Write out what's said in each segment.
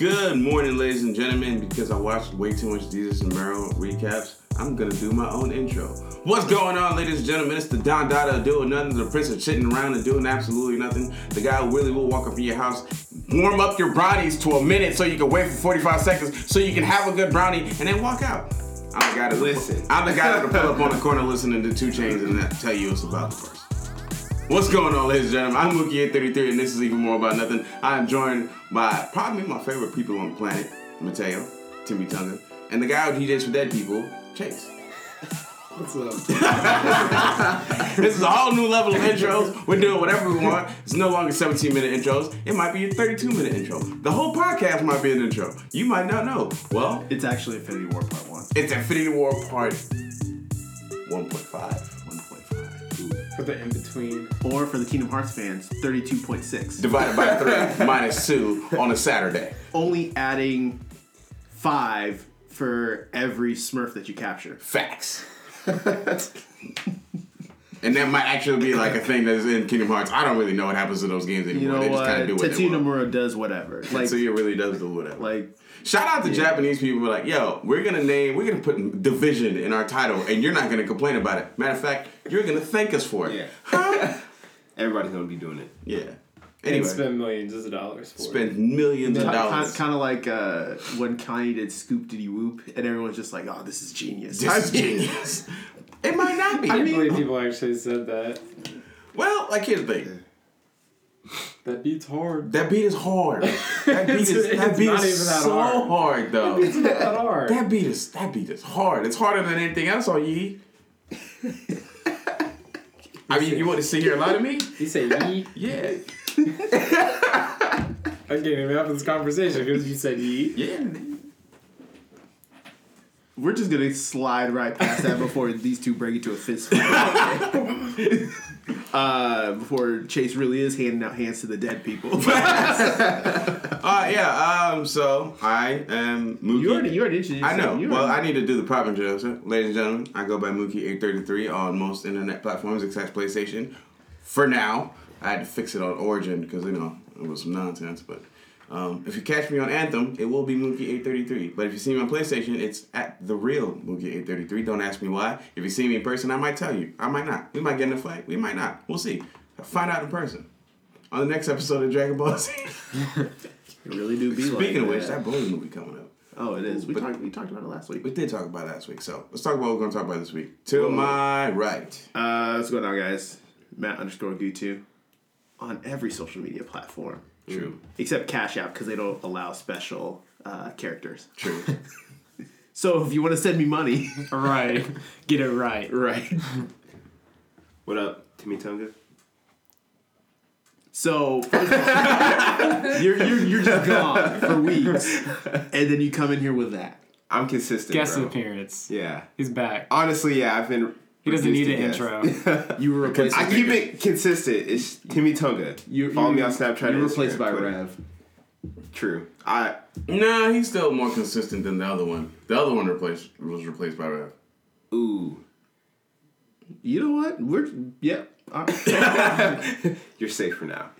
Good morning, ladies and gentlemen. Because I watched way too much Jesus and Meryl recaps, I'm gonna do my own intro. What's going on, ladies and gentlemen? It's the Don Dada doing nothing, the Prince of sitting around and doing absolutely nothing. The guy who really will walk up in your house, warm up your brownies to a minute so you can wait for 45 seconds so you can have a good brownie and then walk out. I'm the guy to Listen. I'm the guy that'll pull up on the corner listening to 2 Chainz and tell you it's about the person. What's going on, ladies and gentlemen? I'm Mookie833, and this is even more about nothing. I am joined by probably my favorite people on the planet, Mateo, Timmy Tunga, and the guy who DJs for dead people, Chase. What's up? This is a whole new level of intros. We're doing whatever we want. It's no longer 17 minute intros. It might be a 32 minute intro. The whole podcast might be an intro. You might not know. Well, It's actually Infinity War Part 1. it's Infinity War Part 1.5. 1.5. For the in between. Or for the Kingdom Hearts fans, 32.6. Divided by 3 minus 2 on a Saturday. Only adding 5 for every Smurf that you capture. Facts. and that might actually be like a thing that is in Kingdom Hearts. I don't really know what happens to those games anymore. You know they just kind of do what they Tetsuya want. Nomura does whatever. Like, Tetsuya really does do whatever. like Shout out to Japanese people who are like, yo, we're gonna name, we're gonna put division in our title, and you're not gonna complain about it. Matter of fact, you're gonna thank us for it. Yeah. Huh? Everybody's gonna be doing it. yeah. And Anyway, spend millions of dollars for spend millions of dollars. kind of like uh, when Kanye did Scoop Diddy Whoop, and everyone's just like, "Oh, this is genius." This is genius. it might not be. it. I can't believe people actually said that. well, like here's the thing. That beat's hard. That beat is hard. That beat It's- is that beat is that so hard. hard, though. It's not that hard. That beat is that beat is hard. It's harder than anything else on Yee. I mean, you want to sit here and lie to me? You say yee? Yeah, I can't even have this conversation because you said yee. yeah. We're just gonna slide right past that before these two break into a fist fight. uh, before Chase really is handing out hands to the dead people. Uh, yeah. Um. So I am Mookie. you already, you already introduced I know. Well, I need to do the proper introduction, ladies and gentlemen. I go by Mookie833 on most internet platforms except PlayStation. For now, I had to fix it on Origin because you know it was some nonsense. But um, if you catch me on Anthem, it will be Mookie833. But if you see me on PlayStation, it's at the real Mookie833. Don't ask me why. If you see me in person, I might tell you. I might not. We might get in a fight. We might not. We'll see. Find out in person. On the next episode of Dragon Ball Z. Really do be like Speaking of which, that. Bully movie coming up. Oh, it is. We But- talked. We talked about it last week. We did talk about it last week, so let's talk about what we're going to talk about this week. To my right. Uh, what's going on, guys? Matt underscore Gutu on every social media platform True. except Cash App because they don't allow special uh, characters. True. So if you want to send me money, Right. Get it right. right? What up, Timmy Tunga? So first of all, you're, you're you're just gone for weeks, and then you come in here with that. I'm consistent. Guest bro. appearance. Yeah. He's back. Honestly, yeah, I've been. He doesn't need an to intro. You were replaced. I keep it consistent. It's Timmy Tunga. You Follow you- me on Snapchat. You and were replaced Instagram, by Twitter. Rev. True. I. nah, he's still more consistent than the other one. The other one replaced was replaced by Rev. Ooh. You know what? We're yep. All right. You're safe for now.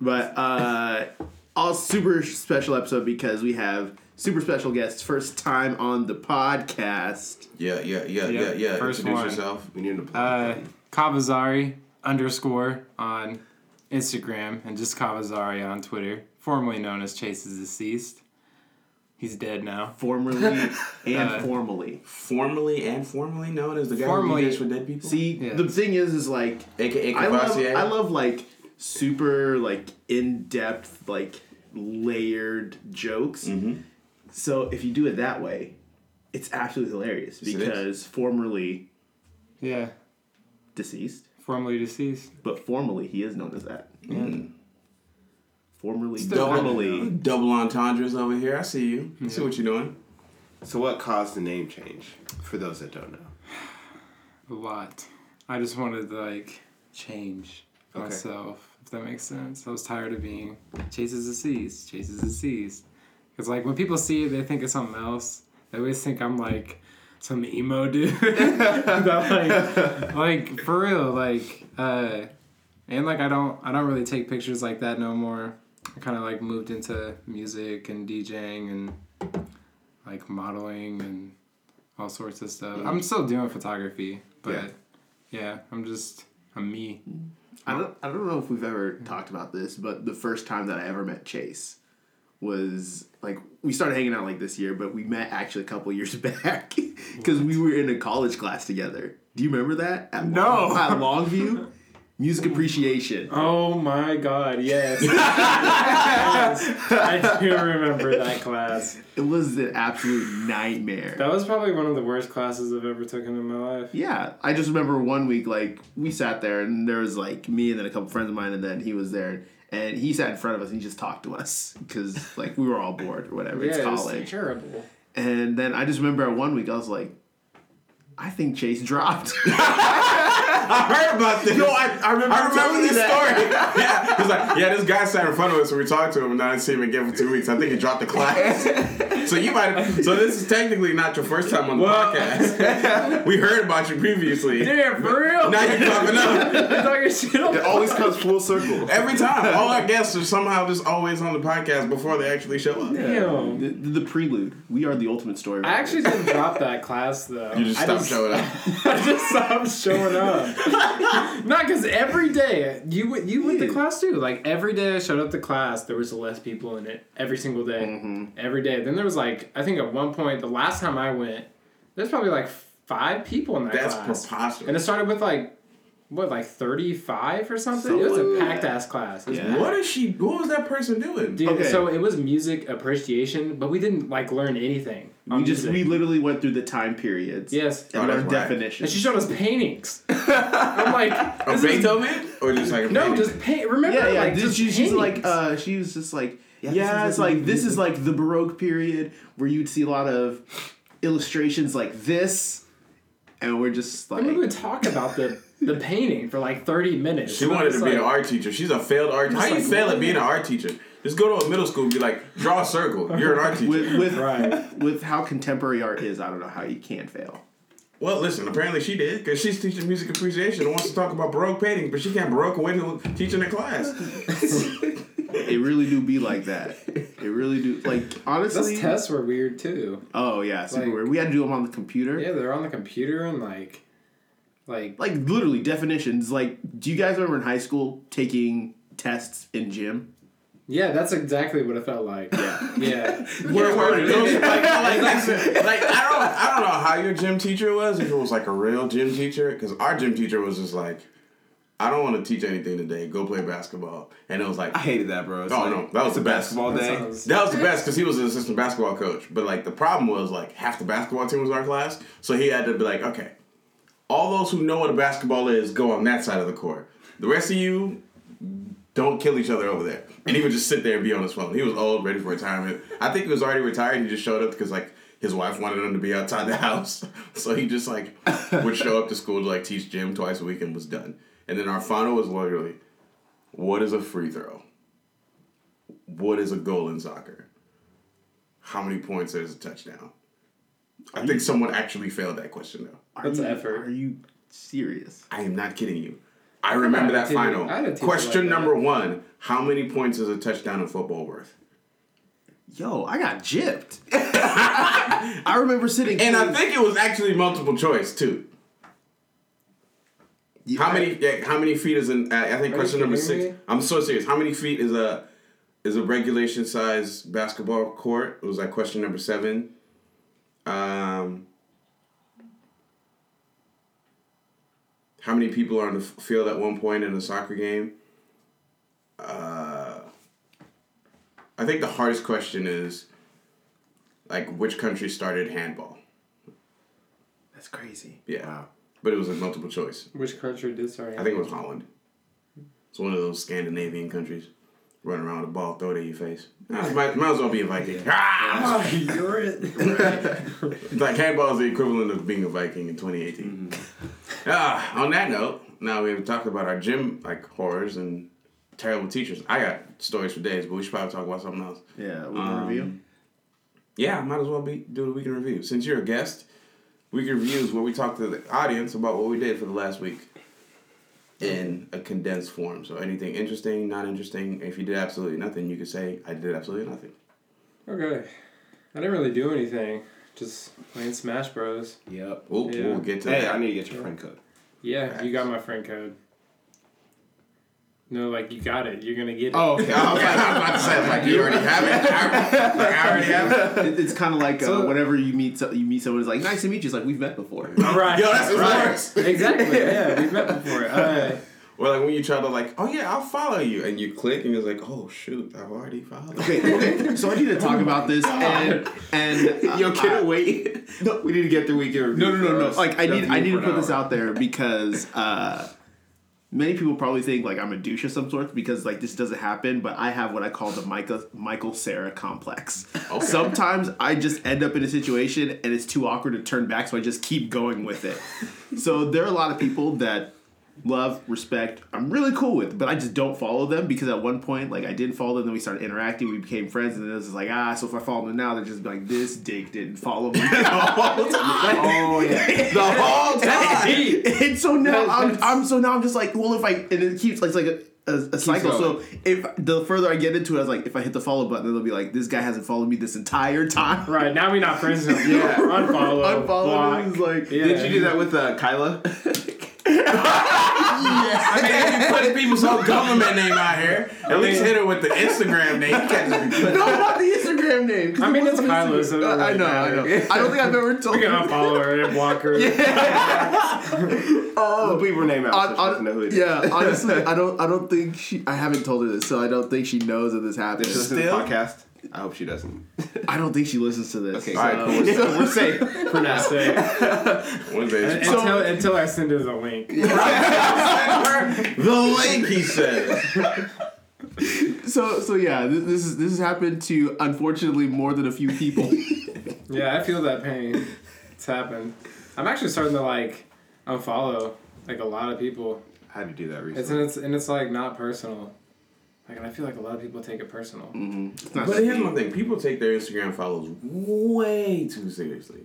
But uh all super special episode because we have super special guests first time on the podcast. Yeah, yeah, yeah, yeah, Yeah, yeah. first Introduce one. yourself. We need to Uh, play. Kavazari underscore on Instagram and just Kavazari on Twitter, formerly known as Chase is Deceased. He's dead now. Formerly and Uh, formally. Formerly and formally known as the guy Formerly- who DJs for dead people. See, Yeah. the thing is is like AKA I love Cavassier. I love like super like in depth like layered jokes. So if you do it that way, it's absolutely hilarious Yes, it is. because formerly Yeah, deceased, formerly deceased. but formally he is known as that. Mm. Formerly, Still. Double entendres over here. I see you. I see what you're doing. So, what caused the name change? For those that don't know. A lot. I just wanted to like change Okay. myself, if that makes sense. I was tired of being Chase is Deceased, Chase is Deceased. Because like when people see it, they think it's something else. They always think I'm like some emo dude. that, like, like for real, like uh, and like I don't I don't really take pictures like that no more. I kind of like moved into music and DJing and like modeling and all sorts of stuff. I'm still doing photography, but Yeah. yeah, I'm just I'm me. I don't I don't know if we've ever talked about this, but the first time that I ever met Chase was like we started hanging out like this year, but we met actually a couple years back because we were in a college class together. Do you remember that? At No. Long- at Longview, music appreciation. Oh my god, yes. yes. I do remember that class. It was an absolute nightmare. That was probably one of the worst classes I've ever taken in my life. Yeah, I just remember one week like we sat there and there was like me and then a couple friends of mine and then he was there and he sat in front of us and he just talked to us because like we were all bored or whatever. it's it was college. terrible. And then I just remember at one week I was like, I think Chase dropped. I heard about this. Yo, I- I remember I remember this that. story. yeah, he's like, yeah, this guy sat in front of us and we talked to him, and I didn't see him again for two weeks. I think he dropped the class. so you might. So this is technically not your first time on the Well- podcast. we heard about you previously. Damn, for real? Now you're popping up. You're talking shit on It always comes full circle. Every time, all our guests are somehow just always on the podcast before they actually show up. Damn. the, the prelude. We are the ultimate story. I actually didn't drop that class though. You just I stopped showing up. I just stopped showing up. Not because every day you went- you went to class too. Like every day I showed up to class, there was less people in it every single day. Mm-hmm. Every day. Then there was like I think at one point the last time I went, there's probably like five people in that That's class. That's preposterous. And it started with like what like thirty five or something. So it was a packed ass class. Yeah. What is she? What was that person doing? Dude, Okay. so it was music appreciation, but we didn't like learn anything. We just we literally went through the time periods. yes. Oh, And that's learned definitions. And she showed us paintings. I'm like, A this is- Beethoven or just like a no, painting? just paint. Remember, yeah, yeah. like this- just she, she's like, paintings. uh, she was just like, yeah, Yeah, this it's is like like- this is like the Baroque period where you'd see a lot of illustrations like this, and we're just like, and we would talk about the the painting for like 30 minutes. She wanted was to be an art teacher. She's a failed art. How Just you like, fail at being an art teacher? Just go to a middle school and be like, draw a circle. You're an art teacher. with with Right. with how contemporary art is, I don't know how you can fail. Well, listen. Apparently, she did because she's teaching music appreciation and wants to talk about baroque painting, but she can't baroque away to teaching a class. It really do be like that. It really do. Like honestly, Those tests were weird too. oh yeah, super Like- weird. We had to do them on the computer. Yeah, they're on the computer and like, like Like literally definitions. Like, do you guys remember in high school taking tests in gym? Yeah, that's exactly what it felt like. Yeah. Yeah, Where were those? Like, like, listen, like I don't, I don't know how your gym teacher was. If it was like a real gym teacher, because our gym teacher was just like, I don't want to teach anything today. Go play basketball. And it was like, I hated that, bro. It's Oh, like, no, that was the best. basketball That day. sounds- That was the best because he was an assistant basketball coach. But like the problem was like half the basketball team was our class, so he had to be like, okay, all those who know what a basketball is go on that side of the court. The rest of you don't kill each other over there. And he would just sit there and be on his phone. He was old, ready for retirement. I think he was already retired. He just showed up because like his wife wanted him to be outside the house, so he just like would show up to school to like teach gym twice a week and was done. And then our final was literally, what is a free throw? What is a goal in soccer? How many points is a touchdown? I think someone actually failed that question though. Are That's you, effort. Are you serious? I am not kidding you. I remember a that final. I had a teacher Question like that. number one: How many points is a touchdown in football worth? Yo, I got gypped. I remember sitting. And I think it was actually multiple choice too. How many? Yeah, how many feet is an? I I think Are question number six. me? I'm so serious. How many feet is a is a regulation size basketball court? It was like question number seven. Um, how many people are on the field at one point in a soccer game? Uh, I think the hardest question is like which country started handball. That's crazy. Yeah, Wow. but it was a multiple choice. which country did start? I think it was Holland. It's one of those Scandinavian countries. Run around with a ball, throw it in your face. Ah, might, might as well be a Viking. Ah! you're it. Like handball is the equivalent of being a Viking in 2018. Ah, on that note, now we have talked about our gym like horrors and terrible teachers. I got stories for days, but we should probably talk about something else. Yeah, we can Um, review. Yeah, might as well be do the weekend review. Since you're a guest, weekend review is where we talk to the audience about what we did for the last week. in a condensed form. So anything interesting, not interesting. If you did absolutely nothing, you could say I did absolutely nothing. Okay. I didn't really do anything. Just playing Smash Bros. Yep. We'll, Yeah. we'll get to Hey, that. I need to get your friend code. Yeah, you got my friend code. No, like you got it. You're gonna get it. Oh, okay. I was about to say, like, you already have it. I, like, I already have it. It- it's kind of like uh, So- whenever you meet so, you meet someone who's like nice to meet you. It's like we've met before. right. Yo, that's right. worse. Exactly. Yeah, we've met before. Uh, Or like when you try to like, oh yeah, I'll follow you, and you click, and it's like, oh shoot, I've already followed. Okay, okay. So I need to talk about this and and uh, Yo, I- wait. No. we need to get through weekend review. No, no, no, no. Like I need, I need to put an this out there because uh, many people probably think like I'm a douche of some sort because like this doesn't happen. But I have what I call the Michael Michael Sarah complex. Okay. Sometimes I just end up in a situation and it's too awkward to turn back, so I just keep going with it. so there are a lot of people that love, respect, I'm really cool with, but I just don't follow them because at one point, like I didn't follow them, then we started interacting, we became friends, and then it was just like, ah, so if I follow them now, they're just like, this dick didn't follow me the whole time. oh yeah. the whole time. Deep. And so now I'm, I'm so now I'm just like, well, if I and it keeps like it's like a. A, a cycle. So if the further I get into it, I was like, if I hit the follow button, it'll be like, this guy hasn't followed me this entire time. Right now we're not friends. anymore. Yeah. Unfollow. Unfollow block. is like, Yeah. Did you do that with uh, Kyla? I mean, if you put people's whole government name out here, at least hit her with the Instagram name. You can't just be no, not the Instagram name. I mean, it's Kyla, Instagram. so it Uh, I doesn't know, I know. matter. I don't think I've ever told We can you. unfollow her and block her. Oh, we'll leave her name out so On- she doesn't know who it is. yeah, honestly, I don't. I don't think she. I haven't told her this, so I don't think she knows that this happened. Does she listen to the Still? podcast? I hope she doesn't. I don't think she listens to this. Okay, so- All right, cool. so we're safe for now. Say- one day. So- until until I send her the link. the link, he said. So so yeah, this, this is this has happened to unfortunately more than a few people. Yeah, I feel that pain. It's happened. I'm actually starting to like unfollow like a lot of people. I had to do that It's recently. and it's and it's like not personal. Like and I feel like a lot of people take it personal. Mm-hmm. It's not- But here's my thing: people take their Instagram follows way too seriously.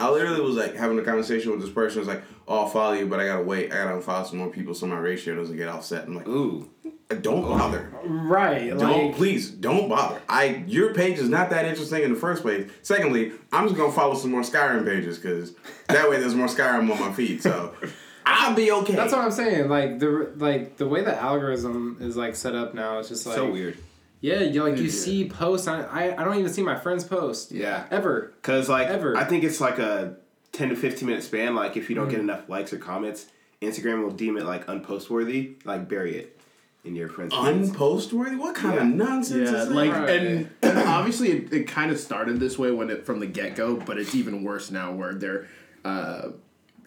I literally was like having a conversation with this person. I Was like, "Oh, I'll follow you, but I gotta wait. I gotta unfollow some more people so my ratio doesn't get offset." I'm like, Ooh. Uh, "Don't bother. Right. Don't Like please don't bother. I your page is not that interesting in the first place. Secondly, I'm just gonna follow some more Skyrim pages because that way there's more Skyrim on my feed. So I'll be okay. that's what I'm saying. Like the like the way the algorithm is like set up now, it's just like so weird. Yeah, you like you Yeah. see posts. I, I I don't even see my friends post Yeah. ever. Because, like, Ever. I think it's like a 10 to 15 minute span. Like, if you don't Mm-hmm. get enough likes or comments, Instagram will deem it, like, unpostworthy. Like, bury it in your friends' feeds. unpostworthy. What kind Yeah. of nonsense Yeah, is that? like Right. and, and obviously it, it kind of started this way when it from the get go, but it's even worse now where they're uh,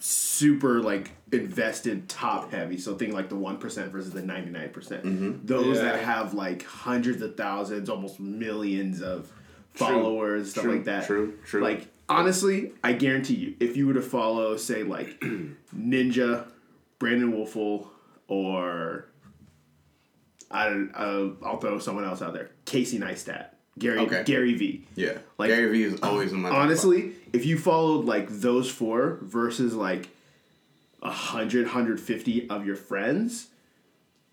super like invested top heavy. So think like the one percent versus the ninety nine percent. Those Yeah. that have like hundreds of thousands, almost millions of followers, stuff True, like that. true, true. Like honestly, I guarantee you, if you were to follow, say like Ninja, Brandon Woelfel, or I don't, uh, I'll throw someone else out there. Casey Neistat, Gary Okay. Gary V. yeah, Like, Gary V is always in my top Honestly, if you followed like those four versus like a hundred, hundred fifty of your friends,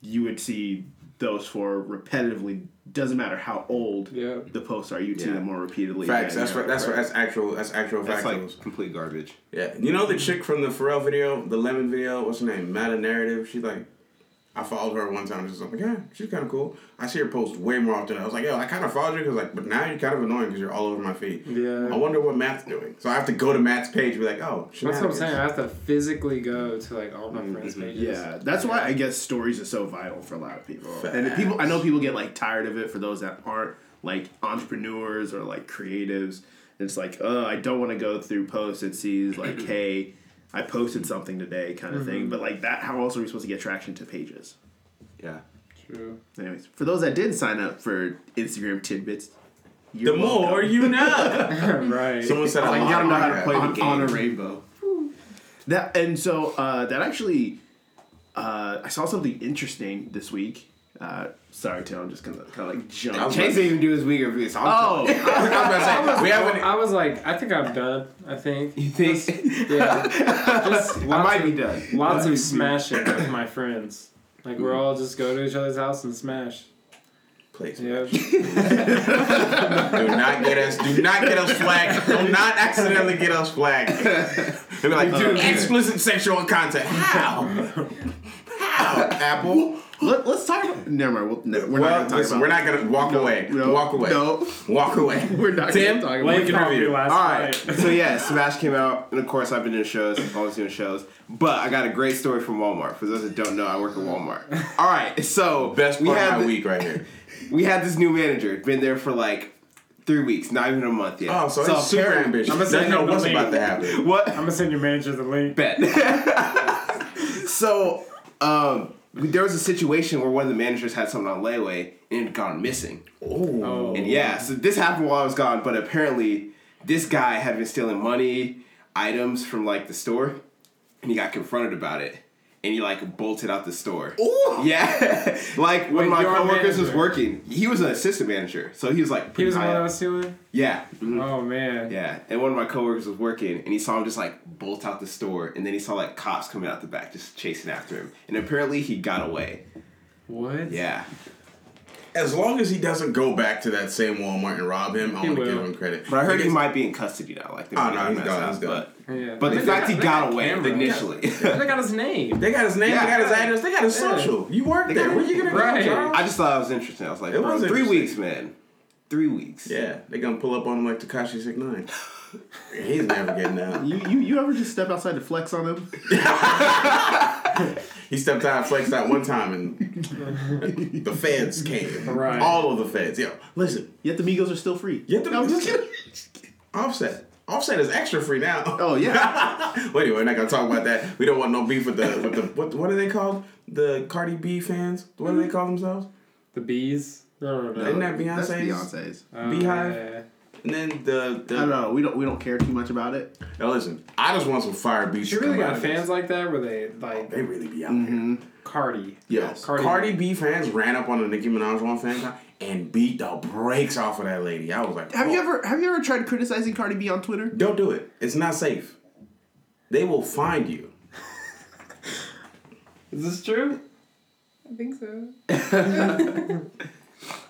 you would see those four repetitively. Doesn't matter how old Yeah. the posts are, you'd see Yeah. them more repeatedly. Facts. than, That's you right. That's right. That's actual. That's actual That's facts. like complete garbage. Yeah, you know the chick from the Pharrell video, the Lemon video. What's her name? Meta Narrative. She's like, I followed her one time. Just like, yeah, she's kind of cool. I see her post way more often. I was like, yo, I kind of followed you because like, but now you're kind of annoying because you're all over my feed. Yeah. I wonder what Matt's doing. So I have to go to Matt's page and be like, oh, That's what I'm saying. I have to physically go to like all my friends' mm-hmm. pages. Yeah, that's why I guess stories are so vital for a lot of people. And people, I know people get like tired of it for those that aren't like entrepreneurs or like creatives. It's like, oh, I don't want to go through posts and sees like, hey, I posted something today, kind of thing. But like that, how else are we supposed to get traction to pages? Yeah. True. Anyways, for those that did sign up for Instagram tidbits, The you're more welcome. you know. right. Someone said, Like, I you gotta know how to like play that. game. on a rainbow. That and so uh, that actually, uh, I saw something interesting this week. Uh, sorry, Tim. I'm just gonna kind of like jump. I was Chase didn't even do his week review. So I'm Oh, I was about to say, we haven't. I was like, I think I'm done. I think. You think? Just- yeah. Just I lots might of, be done. Lots of smashing with my friends. Like we're all just go to each other's house and smash. Please. Yeah. Do not get us. Do not get us flagged. Do not accidentally get us flagged. They'll be like, explicit sexual content. How? How? Apple. Let, us talk about. Never mind. We'll, no, we're Well, not gonna talk listen, about. we're not gonna walk No, away. no, walk away. no. Walk away. We're not Tim, gonna talk Blake about. Blake called me review. last All right. night. So yeah, Smash came out, and of course I've been doing shows, I'm always doing shows. But I got a great story from Walmart. For those that don't know, I work at Walmart. All right, so Best we part had of my the- week right here. We had this new manager. Been there for like three weeks, not even a month yet. Oh, so, it's super ambitious. I'm gonna Doesn't send know what's link. about to happen. What? I'm gonna send your manager the link. Bet. so, um, there was a situation where one of the managers had something on layaway and it had gone missing. Oh. And yeah, so this happened while I was gone, but apparently this guy had been stealing money, items from like the store, and he got confronted about it. And he like bolted out the store. Ooh. Yeah, like when Wait, my your coworkers was working, he was an assistant manager, so he was like He pretty was the one that up. was stealing. Yeah, mhm. Oh man. yeah. And one of my coworkers was working, and he saw him just like bolt out the store, and then he saw like cops coming out the back, just chasing after him. And apparently he got away. What? Yeah, As long as he doesn't go back to that same Walmart and rob him, I He want to give him credit. but I heard he might be in custody now. Like, they Oh, might no, have he's messed gone, he's gone. Yeah. But the They fact he they got away cameras. initially. they got his name. They got his name, Yeah. they got his address, they got his Yeah. social. You work They there. Where you gonna Right. go, Charles? I just thought it was interesting. I was like, It bro, was three weeks, man. Three weeks. Yeah, they gonna pull up on him like Tekashi Six Nine. He's never getting out. You, you you ever just step outside to flex on him? He stepped out and flexed out one time, and the feds came. Right. All of the feds. Yo, listen, Yet the Migos are still free. Yet the to No, I'm just kidding. Offset. Offset is extra free now. Oh yeah. well, anyway, we're not gonna talk about that. We don't want no beef with the with the what what are they called? The Cardi B fans. What do they mm-hmm. call themselves? The bees. No, no, no. Isn't that That's Beyonce's? Beyonce's. Oh, BeyHive? yeah. And then the the. I don't know. We don't we don't care too much about it. Now listen, I just want some fire beats. She to really come out got of this. fans like that where they like They really be out Mm-hmm. here. Cardi. Yes. Cardi Cardi, B. B fans ran up on the Nicki Minaj one fan account and beat the brakes off of that lady. I was like, Have oh, you ever have you ever tried criticizing Cardi B on Twitter? Don't do it. It's not safe. They will find you. Is this true? I think so.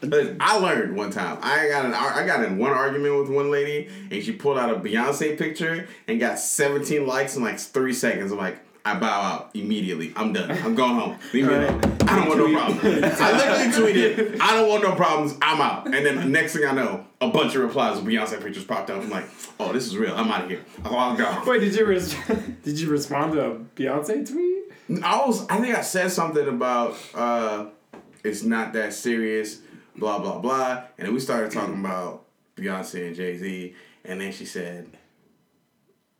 I learned one time. I got an I got in one argument with one lady, and she pulled out a Beyonce picture and got 17 likes in like three seconds. I'm like, I bow out immediately. I'm done. I'm going home. Leave me alone. I don't want no problems. I literally tweeted, I don't want no problems. I'm out. And then the next thing I know, a bunch of replies of Beyonce pictures popped up. I'm like, oh, this is real. I'm out of here. I'll go. Wait, did you res- did you respond to a Beyonce tweet? I was. I think I said something about uh, it's not that serious, blah blah blah, and then we started talking about Beyonce and Jay Z, and then she said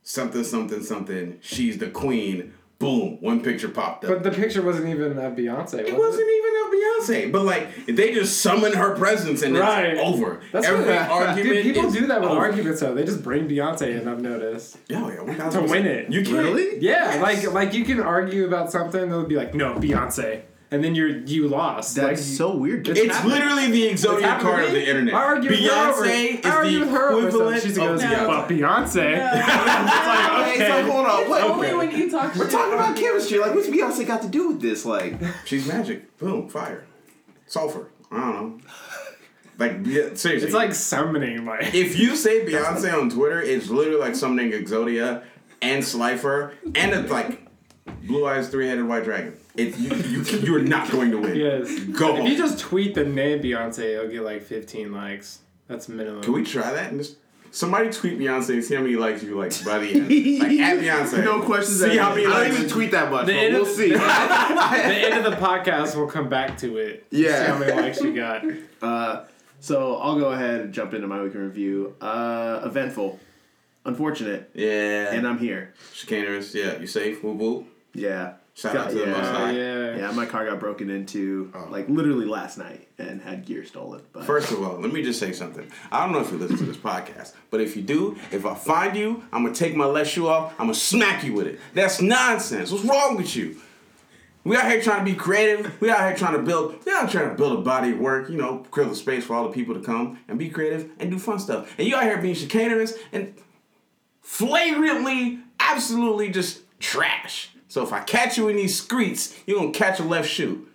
something something something. She's the queen. Boom! One picture popped up. But the picture wasn't even of Beyonce. it was wasn't even of Beyonce, but like they just summon her presence and Right. it's over. That's Every what, argument. Dude, people is do that with over. arguments though. They just bring Beyonce in. I've noticed. Yeah, oh, yeah, 1000%. To win it. You can't. Really? Yeah, like like you can argue about something. They'll be like, no, Beyonce, and then you're you lost. That's like, so weird. It's It's literally the Exodia card of the internet. I argue with her over, Beyonce is I argue the with her equivalent something. She of goes, No. but Beyonce. Hey, okay. so hold on. What? Only when you talk We're talking about chemistry. Like, what's Beyonce got to do with this? Like, She's magic. Boom, fire. Sulfur. I don't know. Like, yeah, seriously. It's like summoning, like. if you say Beyonce on Twitter, it's literally like summoning Exodia and Slifer and it's like Blue Eyes Three Headed White Dragon. It, you, you, you're not going to win. Yes. Go If home. you just tweet the name Beyonce, it'll get like 15 likes. That's minimum. Can we try that? And just, somebody tweet Beyonce and see how many likes you like by the end. Like, at Beyonce. No questions See how asked. many I don't even tweet that much. The but we'll of- see. the end of the podcast, we'll come back to it. Yeah. See how many likes you got. Uh, so I'll go ahead and jump into my week review. Uh, eventful, unfortunate, Yeah. and I'm here. Chicanerous. Yeah. You safe? Whoop whoop. Yeah. Shout out to the yeah. Most Oh, High. yeah. Yeah, my car got broken into Oh. like literally last night and had gear stolen. But First of all, let me just say something. I don't know if you listen to this podcast, but if you do, if I find you, I'm gonna take my left shoe off. I'm gonna smack you with it. That's nonsense. What's wrong with you? We out here trying to be creative. We out here trying to build. We out here trying to build a body of work. You know, create a space for all the people to come and be creative and do fun stuff. And you out here being chicanerous and flagrantly, absolutely just trash. So if I catch you in these streets, you're gonna catch a left shoe.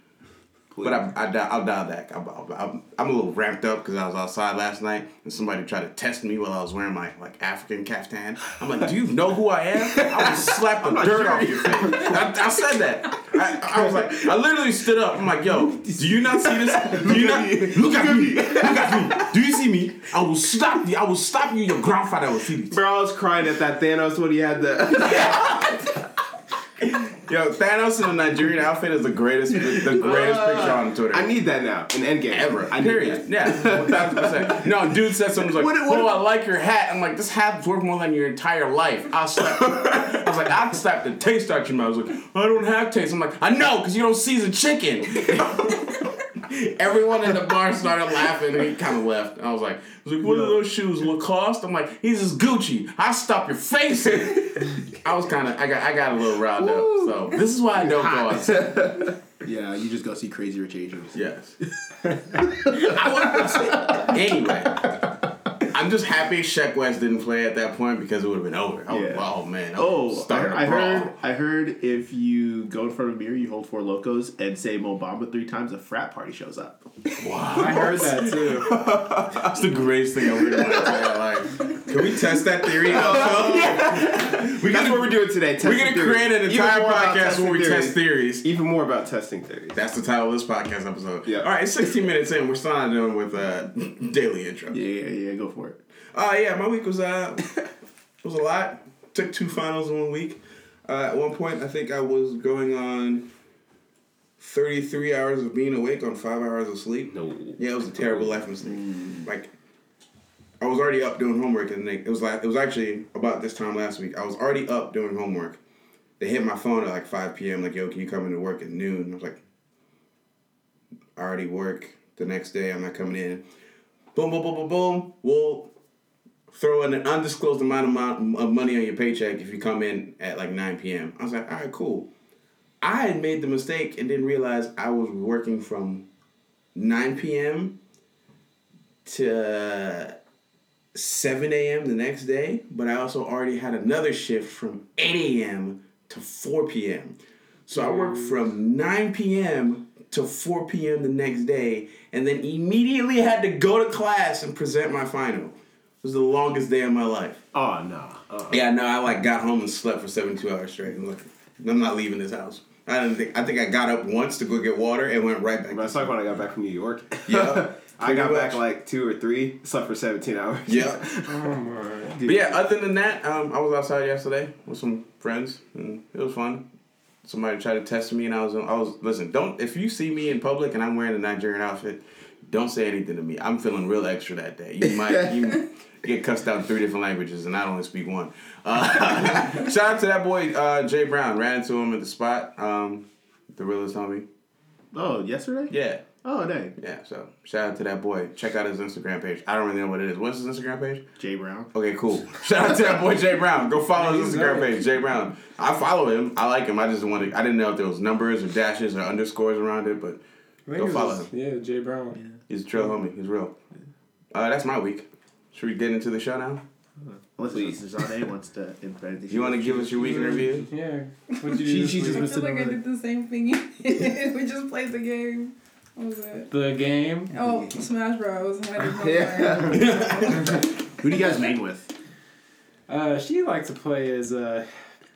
But I, I, di- I'll dial back. I'm, I'm, I'm a little ramped up because I was outside last night and somebody tried to test me while I was wearing my like African caftan. I'm like, do you know who I am? I would slap the dirt off your face. I, I said that. I, I was like, I literally stood up. I'm like, yo, do you not see this? Do you not look at me? Look at me. Do you see me? I will stop you. I will stop you. Your grandfather will see this. Bro, I was crying at that Thanos when he had the. Yo, Thanos in the Nigerian outfit is the greatest, the greatest picture on Twitter. I need that now in Endgame. ever. I need Period. that. Yeah, one thousand percent. No, dude said something like, What- what- "Oh, I like your hat." I'm like, "This hat's worth more than your entire life." I'll slap. I was like, "I'll slap the taste out your mouth." I was like, "I don't have taste." I'm like, "I know, because you don't season chicken." Everyone in the bar started laughing, and he kind of left. I was like, I was like, "What are those shoes, Lacoste?" I'm like, he's is Gucci." I stop your face. I was kind of, I got, I got a little riled up. So this is why I don't go outside. Yeah, you just go see Crazy Rich Asians. Yes. I want to say anyway. I'm just happy Sheck West didn't play at that point because it would have been over. I Yeah. Oh man. I Oh, was I, starting I a brawl. heard. I heard if you go in front of a mirror, you hold Four Lokos and say Mo Bamba three times, a frat party shows up. Wow. I heard that too. That's the greatest thing I've ever heard in my entire life. Can we test that theory? also? we That's gonna, what we're doing today. we're gonna theories. create an entire podcast where we theories. test theories. Even more about testing theories. That's the title of this podcast episode. Yeah. All right, it's 16 minutes in. We're still not doing with uh, daily intro. Yeah, yeah, yeah. Go for it. Uh, yeah, my week was uh was a lot. Took two finals in one week. Uh, at one point, I think I was going on thirty three hours of being awake on five hours of sleep. No. Yeah, it was a terrible life mistake. Like, I was already up doing homework, and they, it was like it was actually about this time last week. I was already up doing homework. They hit my phone at like five p.m. Like, yo, can you come into work at noon? I was like, I already work the next day. I'm not coming in. Boom, boom, boom, boom, boom. We'll throw in an undisclosed amount of, money on your paycheck if you come in at like 9 p.m. I was like, all right, cool. I had made the mistake and didn't realize I was working from 9 p.m. to 7 a.m. the next day, but I also already had another shift from 8 a.m. to 4 p.m. So I worked from 9 p.m. to 4 p.m. the next day, and then immediately had to go to class and present my final. It was the longest day of my life. Oh no. Uh, Yeah, no, I like got home and slept for 72 hours straight. I'm like, I'm not leaving this house. I didn't think. I think I got up once to go get water and went right back. That's like when I got back from New York. Yeah, I got pretty back like two or three. Slept for seventeen hours. Yeah, Oh my. but yeah. Other than that, um, I was outside yesterday with some friends and it was fun. Somebody tried to test me and I was. I was listen. Don't if you see me in public and I'm wearing a Nigerian outfit, don't say anything to me. I'm feeling real extra that day. You might you get cussed out in three different languages and I only speak one. Uh, shout out to that boy uh, Jay Brown. Ran into him at the spot. Um, the realest homie. oh, yesterday. Yeah. Oh, dang. Yeah, so shout out to that boy. Check out his Instagram page. I don't really know what it is. What's his Instagram page? Jay Brown. Okay, cool. Shout out to that boy Jay Brown. Go follow his Instagram page, Jay Brown. I follow him. I like him. I just wanted. I didn't know if there was numbers or dashes or underscores around it, but Go it was- follow him. Yeah, Jay Brown. Yeah. he's a trail homie. He's real. Uh, that's my week. Should we get into the show now? Unless Please. Zane wants to invent anything. You want to give us your week in review? Yeah. What'd you do? She- this she just? I was- feel like I did the same thing. we just played the game. What was it? the game. Oh, Smash Bros. I didn't know Yeah. that. Who do you guys main with? Uh, she likes to play as uh,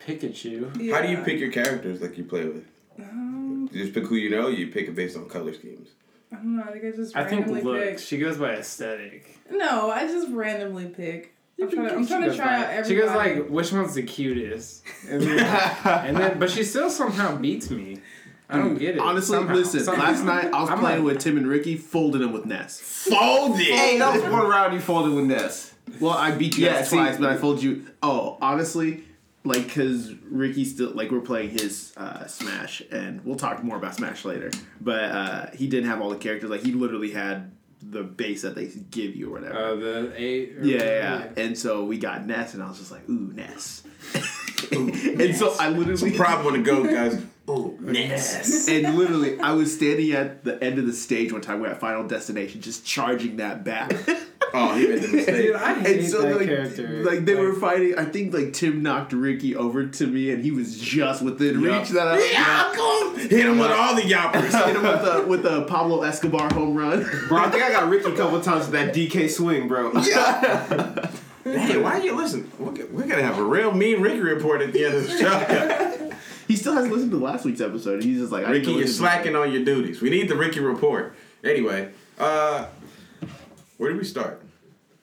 Pikachu. How do you Yeah. pick your characters like you play with? Um, You just pick who you know. You pick it based on color schemes. I don't know. I think I just I think randomly looks. pick. She goes by aesthetic. No, I just randomly pick. I'm trying to, I'm trying to try by- out everybody. She goes like, which one's the cutest? And then, and then, but she still somehow beats me. I don't get it. Honestly, Somehow. listen. Somehow. Last night I was I'm playing like- with Tim and Ricky, folded him with Ness. Folded. Hey, that was one round you folded with Ness. Well, I beat you Yeah, guys see- twice, but I folded you. Oh, honestly, like, cause Ricky still like we're playing his uh, Smash, and we'll talk more about Smash later. But uh, he didn't have all the characters. Like he literally had the base that they give you or whatever. Uh, the eight. or yeah, yeah, yeah. And so we got Ness, and I was just like, ooh, Ness. and so I literally Problem with the goat, guys. Oh, Ness. and literally I was standing at the end of the stage one time. We're at Final Destination, just charging that back. Oh, he made the mistake. Dude, I hate and so that like, character. like they were fighting. I think like Tim knocked Ricky over to me, and he was just within reach. That I Yeah, come on. Hit him with all the yappers. hit him with the with the Pablo Escobar home run. Bro, I think I got Ricky a couple times with that DK swing, bro. Hey, why you listen? We're gonna have a real mean Ricky report at the end of the show. He still hasn't listened to last week's episode. He's just like, Ricky, didn't you're slacking on your duties. We need the Ricky report. Anyway, uh, where do we start?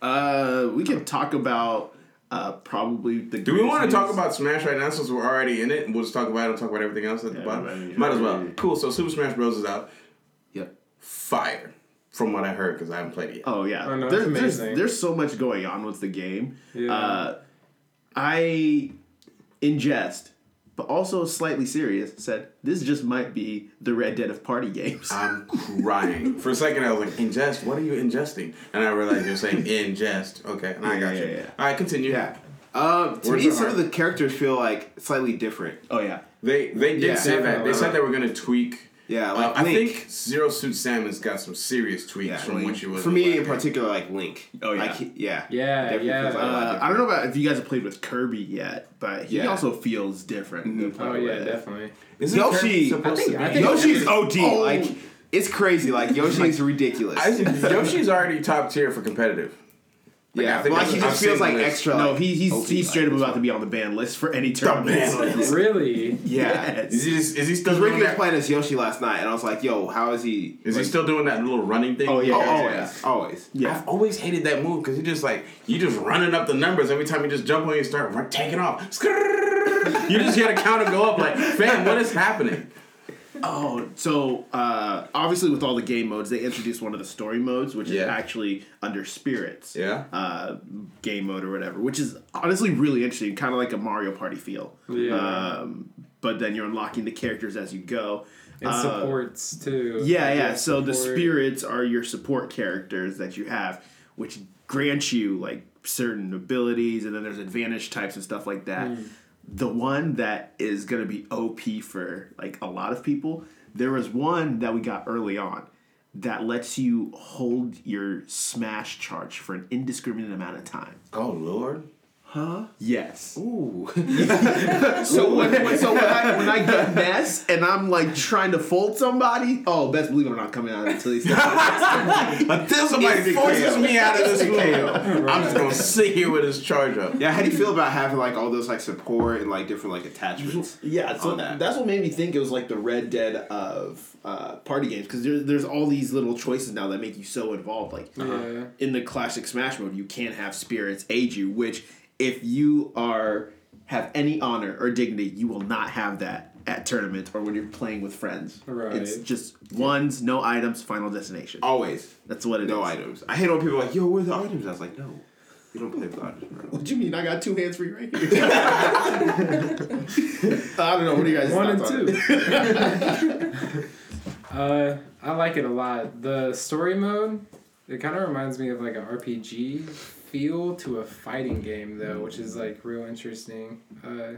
Uh, we can talk about uh probably the. Do we want to talk about Smash right now since we're already in it, and we'll just talk about it and talk about everything else at the bottom? I mean, Might as well. yeah. Cool. So Super Smash Bros. is out. Yep. Fire, from what I heard, because I haven't played it yet. Oh yeah, Oh, no, There- there's amazing. there's so much going on with the game. Yeah. Uh, I, in jest, but also slightly serious, said this just might be the Red Dead of party games. I'm crying. For a second, I was like, ingest? What are you ingesting? And I realized you're saying ingest. Okay, and I got Yeah, you. yeah, yeah. All right, continue. Yeah. Um, to Where's me, the some of the characters feel like slightly different. oh yeah, They they did Yeah, say that. They said they were going to tweak. Yeah, Uh, like I think Zero Suit Samus got some serious tweaks Yeah, from Link. what you was For me, in particular, like Link. Oh, yeah. Like, yeah. Yeah, yeah. feels like uh. I don't know about if you guys have played with Kirby yet, but he Yeah. also feels different. than oh playing yeah, with- definitely. Isn't Yoshi- Kirby supposed I think- to I be? think- Yoshi's OD. Oh. Like, it's crazy. Like, Yoshi's ridiculous. I, Yoshi's already top tier for competitive. Like, I yeah, think but like, he I've just feels like extra. No, like, he, he's OP, he's straight up about to be on the ban list for any tournament. ban list. Really? Yes. Is he, just, is he still Because Ricky was playing as Yoshi last night, and I was like, yo, how is he? Is he still doing that little running thing? Oh, yeah. Oh, Yeah, always. yeah. Always. Yeah. I've always hated that move because you just like you just running up the numbers every time you just jump on you start run, taking off. You just hear the counter go up like, fam, what is happening? Oh, so uh, obviously with all the game modes, they introduced one of the story modes, which is actually under spirits. Yeah. Uh, game mode or whatever, which is honestly really interesting, kind of like a Mario Party feel. Yeah. Um, but then you're unlocking the characters as you go. And Uh, supports too. Yeah, Like, yeah. So the spirits are your support characters that you have, which grant you like certain abilities, and then there's advantage types and stuff like that. Hmm. The one that is gonna be OP for like a lot of people, there was one that we got early on that lets you hold your smash charge for an indiscriminate amount of time. Oh Lord. Yes. Ooh. So when, when- so when I when I get Ness and I'm like trying to fold somebody, oh, best believe I'm not coming out until he's Until somebody Instant forces me out of this Instant room, I'm just gonna sit here with his charge up. yeah, how do you feel about having like all those like support and like different like attachments? Yeah, so on that. that's what made me think it was like the Red Dead of uh, party games because there's there's all these little choices now that make you so involved. Like Yeah. in the classic Smash mode, you can't have spirits aid you, which if you are have any honor or dignity, you will not have that at tournament or when you're playing with friends. Right. It's just ones, no items, final destination. Always. That's what it is. No items. I hate when people are like, yo, where's the items? I was like, no. You don't play with items, bro. What do you mean? I got two hands free right here. I don't know. What do you guys One and two. Uh, I like it a lot. The story mode, it kind of reminds me of like an RPG feel to a fighting game though, which is like real interesting. Uh,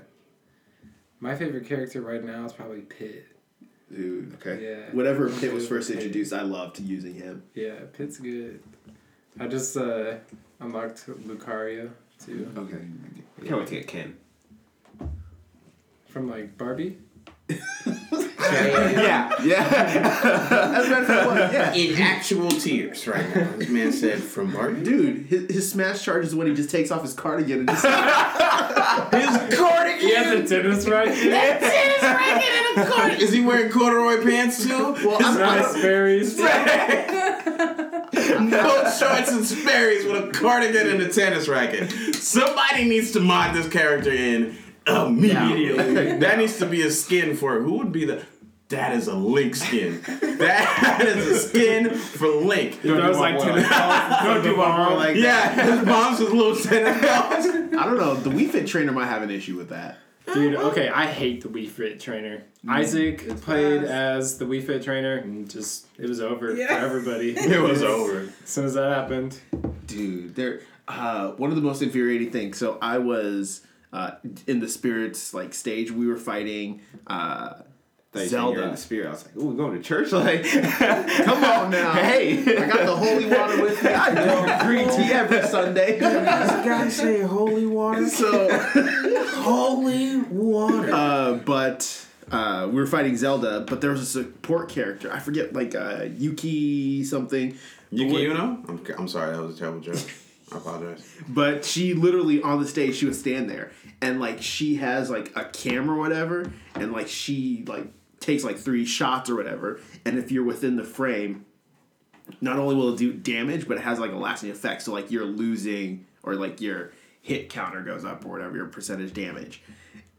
my favorite character right now is probably Pit. Dude, okay. Yeah. Whenever Pit was first introduced, I loved using him. Yeah, Pit's good. I just uh, unlocked Lucario too Okay. Can't wait to get Ken. from like Barbie. yeah, yeah. As a matter of fact, what? yeah. In actual tears right now. This man said from Barbie. Dude, his, his smash charge is when he just takes off his cardigan and just His cardigan. He has a tennis racket. A tennis racket and a cardigan. Is he wearing corduroy pants too? well, I'm, nice berries. no shorts and Sperry's with a cardigan and a tennis racket. Somebody needs to mod this character in immediately. that needs to be a skin for who would be the. That is a Link skin. That is a skin for Link. He throws like tennis balls. Don't do one more like Yeah, his mom's his little tennis balls. I don't know. The Wii Fit trainer might have an issue with that. Dude, okay, I hate the Wii Fit trainer. Isaac played as the Wii Fit trainer, and just it was over Yeah. for everybody. It was over. As soon as that happened, Dude, there. Uh, one of the most infuriating things. So I was uh, in the spirits like stage, we were fighting uh, Thought you in Zelda. the spirit. I was like, "Ooh, we're going to church." Like, Come on now, Hey. I got the holy water with me. I drink green tea every Sunday. guy say holy water. so, Holy water. uh, but uh, we were fighting Zelda, but there was a support character. I forget, like uh, Yuki something. Yuki But- Uno? I'm, I'm sorry, that was a terrible joke. I apologize. But she literally on the stage, she would stand there and like she has like a camera or whatever, and like she like takes like three shots or whatever, and if you're within the frame, not only will it do damage, but it has like a lasting effect. So like you're losing or like your hit counter goes up or whatever your percentage damage.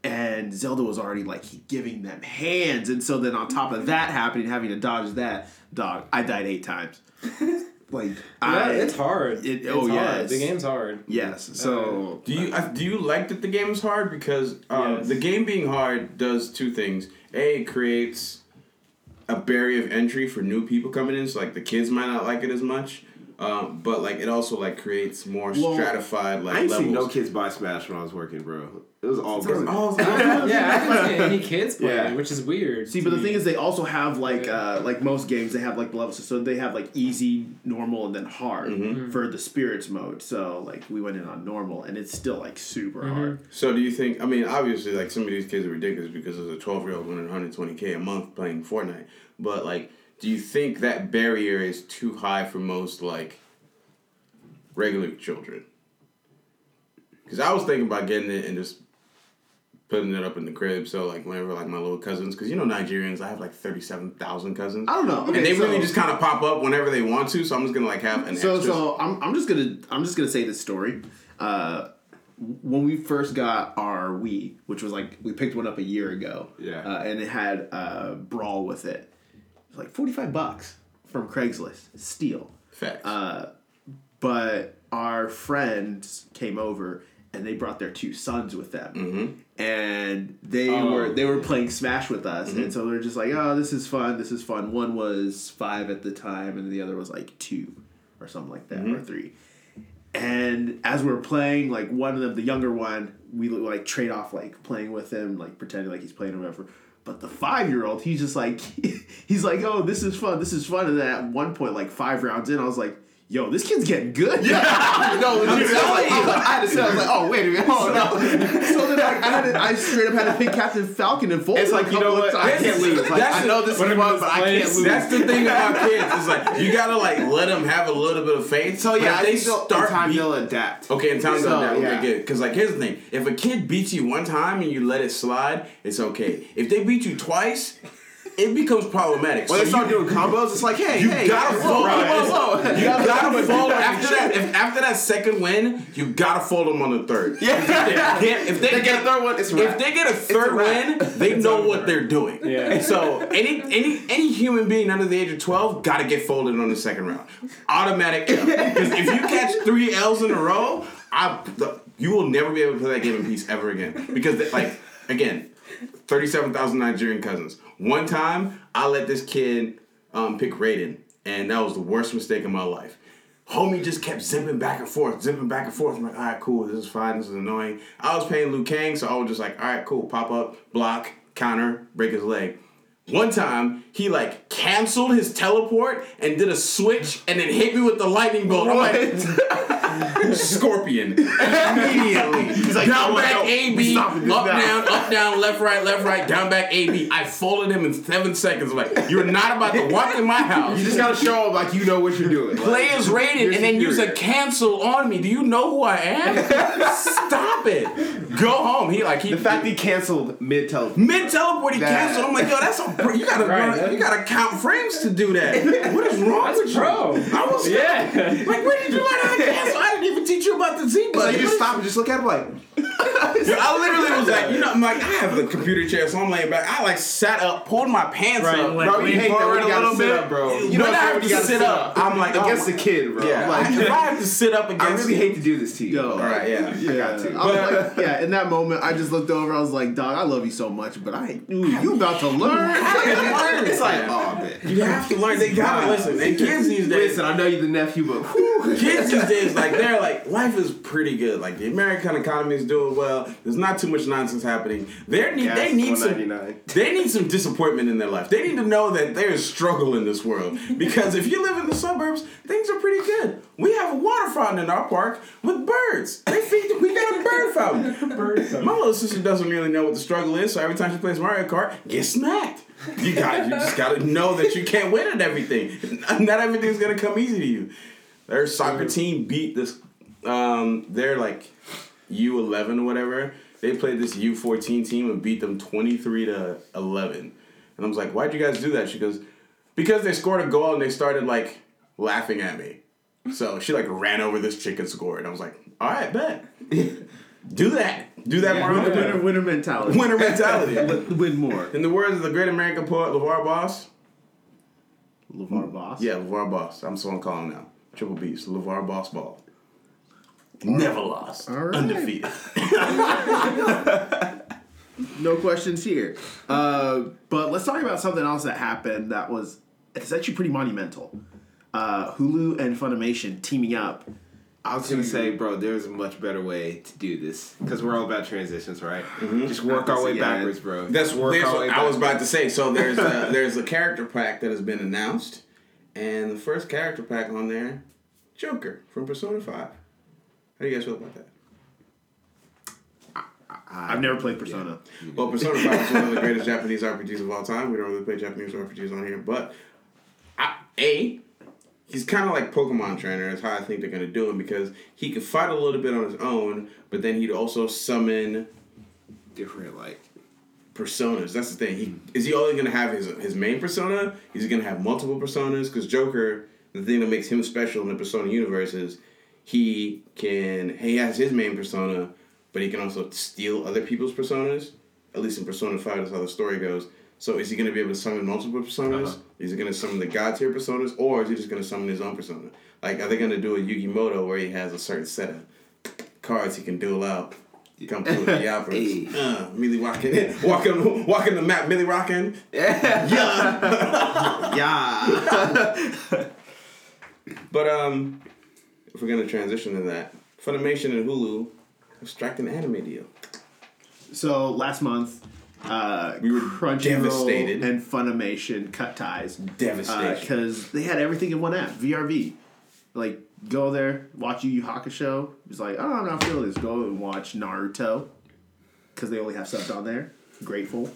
And Zelda was already like giving them hands, and so then on top of that happening, having to dodge that dog, I died eight times. like I, it's hard. it- It's oh, hard. yes. The game's hard. Yes. So Do you uh, do you like that the game is hard? Because um, Yes. the game being hard does two things. A it creates a barrier of entry for new people coming in, so like the kids might not like it as much. Um, but like it also like creates more Well, stratified like I ain't levels. seen no kids buy Smash when I was working, bro. It was all girls. Oh, yeah, I haven't seen any kids playing, Yeah. which is weird. see, to but the me. thing is, they also have like uh, like most games, they have like levels. So they have like easy, normal, and then hard Mm-hmm. for the spirits mode. So like we went in on normal, and it's still like super Mm-hmm. hard. So do you think? I mean, obviously, like some of these kids are ridiculous because there's a 12 year old winning 120k a month playing Fortnite. But like, do you think that barrier is too high for most like regular children? Because I was thinking about getting it and just putting it up in the crib. So like, whenever like my little cousins, because you know Nigerians, I have like 37,000 cousins. I don't know. and they so- really just kind of pop up whenever they want to. So I'm just gonna like have an So extra. so I'm, I'm just gonna I'm just gonna say this story. Uh, when we first got our Wii, which was like we picked one up a year ago, Yeah. uh, and it had uh, Brawl with it. It was like forty five bucks from Craigslist, steal. Facts. Uh, but our friends came over and they brought their two sons with them, mm-hmm. and they Oh. were they were playing Smash with us, and mm-hmm. so they're just like, oh, this is fun, this is fun. One was five at the time, and the other was like two or something like that, or mm-hmm. three. And as we're playing, like one of them, the younger one, we like trade off like playing with him, like pretending like he's playing or whatever. But the five year old, he's just like, he's like, oh, this is fun, this is fun. And then at one point, like five rounds in, I was like, yo, this kid's getting good. Yeah. no, legit. I was like, I was I had to say, I was like, oh wait a minute, hold on. so then like, I, had to, I straight up had to pick Captain Falcon and fold. It's like you know what? I can't lose. Like That's I know this is Whatever fun, but I can't place- lose. That's the thing about kids. It's like you gotta like let them have a little bit of faith. so yeah, if I they think in start time beat- they'll adapt. Okay, in time So, they'll adapt. yeah. Okay, good. Because like here's the thing: if a kid beats you one time and you let it slide, it's okay. If they beat you twice, it becomes problematic. When so they start you, doing combos, it's like, hey, you hey, gotta whoa, fold. whoa, whoa, whoa. You gotta fold after that. If after that second win, you gotta fold them on the third. Yeah. If they, can't- if they, They get a third one, it's if they get a third a win, they know what they're doing. Yeah. So any any any human being under the age of twelve gotta get folded on the second round. Automatic Because if you catch three L's in a row, I the, you will never be able to play that game in peace ever again. Because they, like again, thirty seven thousand Nigerian cousins. One time I let this kid um, pick Raiden, and that was the worst mistake of my life. Homie just kept zipping back and forth, zipping back and forth. I'm like, all right, cool, this is fine, this is annoying. I was playing Liu Kang, so I was just like, all right, cool, pop up, block, counter, break his leg. One time, he like canceled his teleport and did a switch and then hit me with the lightning bolt. I'm like, Scorpion. Immediately. He's like, down no, back no, A up now. down, up down, left right, left right, down back A B. I folded him in seven seconds. I'm like, you're not about to walk in my house. You just gotta show them like you know what you're doing. Play as Raiden You're and then use a cancel on me. Do you know who I am? Stop it. Go home. He like he The fact he canceled mid teleport. mid teleport he That- canceled. I'm like, yo, that's a you gotta Right, run- you gotta count frames to do that. What is wrong with pro. you? I was Yeah. like, where did you learn how to cancel? I didn't even teach you about the Z It's like you just stop and just look at him like, I literally was like, you know, I'm like, I have the computer chair, so I'm laying back. I like sat up, pulled my pants Right, up. like, bro, you hate that forward when you gotta sit bit. up, bro. You You know know I have to you gotta sit up. I'm like, against oh, the kid, bro. Yeah, Like, if I have to sit up against I really hate to do this to you. Yo. All right, yeah. Yeah, got to. I was like, yeah. In that moment, I just looked over. I was like, "Dog, I love you so much, but I, ooh, you about to learn." It's like, oh man. You have to learn. They gotta listen. And kids these days, Listen, I know you're the nephew, but kids these days, like they're like life is pretty good. Like the American economy is doing well. Well. There's not too much nonsense happening. They need they need some they need some disappointment in their life. They need to know that there's struggle in this world. Because if you live in the suburbs, things are pretty good. We have a water fountain in our park with birds. They feed. We got a bird fountain. My little sister doesn't really know what the struggle is, so every time she plays Mario Kart, get smacked. You got you just gotta know that you can't win at everything. Not everything's gonna come easy to you. Their soccer team beat this. Um, they're like U eleven or whatever. They played this U fourteen team and beat them twenty three to eleven. And I was like, "Why'd you guys do that?" She goes, "Because they scored a goal and they started like laughing at me." So she like ran over this chick and scored. I was like, "All right, bet, do that, do that more Winner, winner, winner mentality. Winner mentality. Win more. In the words of the great American poet LeVar Boss, LeVar Boss. yeah, LeVar Boss. I'm so I'm calling now. Triple B's, LeVar Boss Ball. Never lost. All right. Undefeated. No questions here. Uh, but let's talk about something else that happened that was it's actually pretty monumental. Uh, Hulu and Funimation teaming up. I was gonna say, bro, there's a much better way to do this because we're all about transitions, right? Mm-hmm. Just work our way Yeah. backwards, bro. That's work there's our what way I was about to say. So there's a, there's a character pack that has been announced, and the first character pack on there, Joker from Persona Five. How do you guys feel about that? I've never played Persona. Well, Persona Five is one of the greatest Japanese RPGs of all time. We don't really play Japanese RPGs on here, but I, a he's kind of like Pokemon trainer. Is how I think they're gonna do him because he could fight a little bit on his own, but then he'd also summon different, like personas. That's the thing. He hmm. is he only gonna have his his main persona? Is he gonna have multiple personas? Because Joker, the thing that makes him special in the Persona universe is he can he has his main persona, but he can also steal other people's personas. At least in Persona Five, that's how the story goes. So is he gonna be able to summon multiple personas? Uh-huh. Is he gonna summon the god tier personas, or is he just gonna summon his own persona? Like, are they gonna do a Yugi Muto where he has a certain set of cards he can duel out? You come through the opera. Hey. Uh, Millie walking in, walking, walking the map. Millie rocking. Yeah. Yeah. Yeah. But um, if we're gonna transition to that, Funimation and Hulu have struck an anime deal. so last month, uh, We were Crunchyroll devastated. and Funimation cut ties. Devastation. because they had everything in one app, VRV. Like, go there, watch Yu Yu Hakusho. It's like, oh, I'm not feeling this. Go and watch Naruto, because they only have subs on there. Grateful.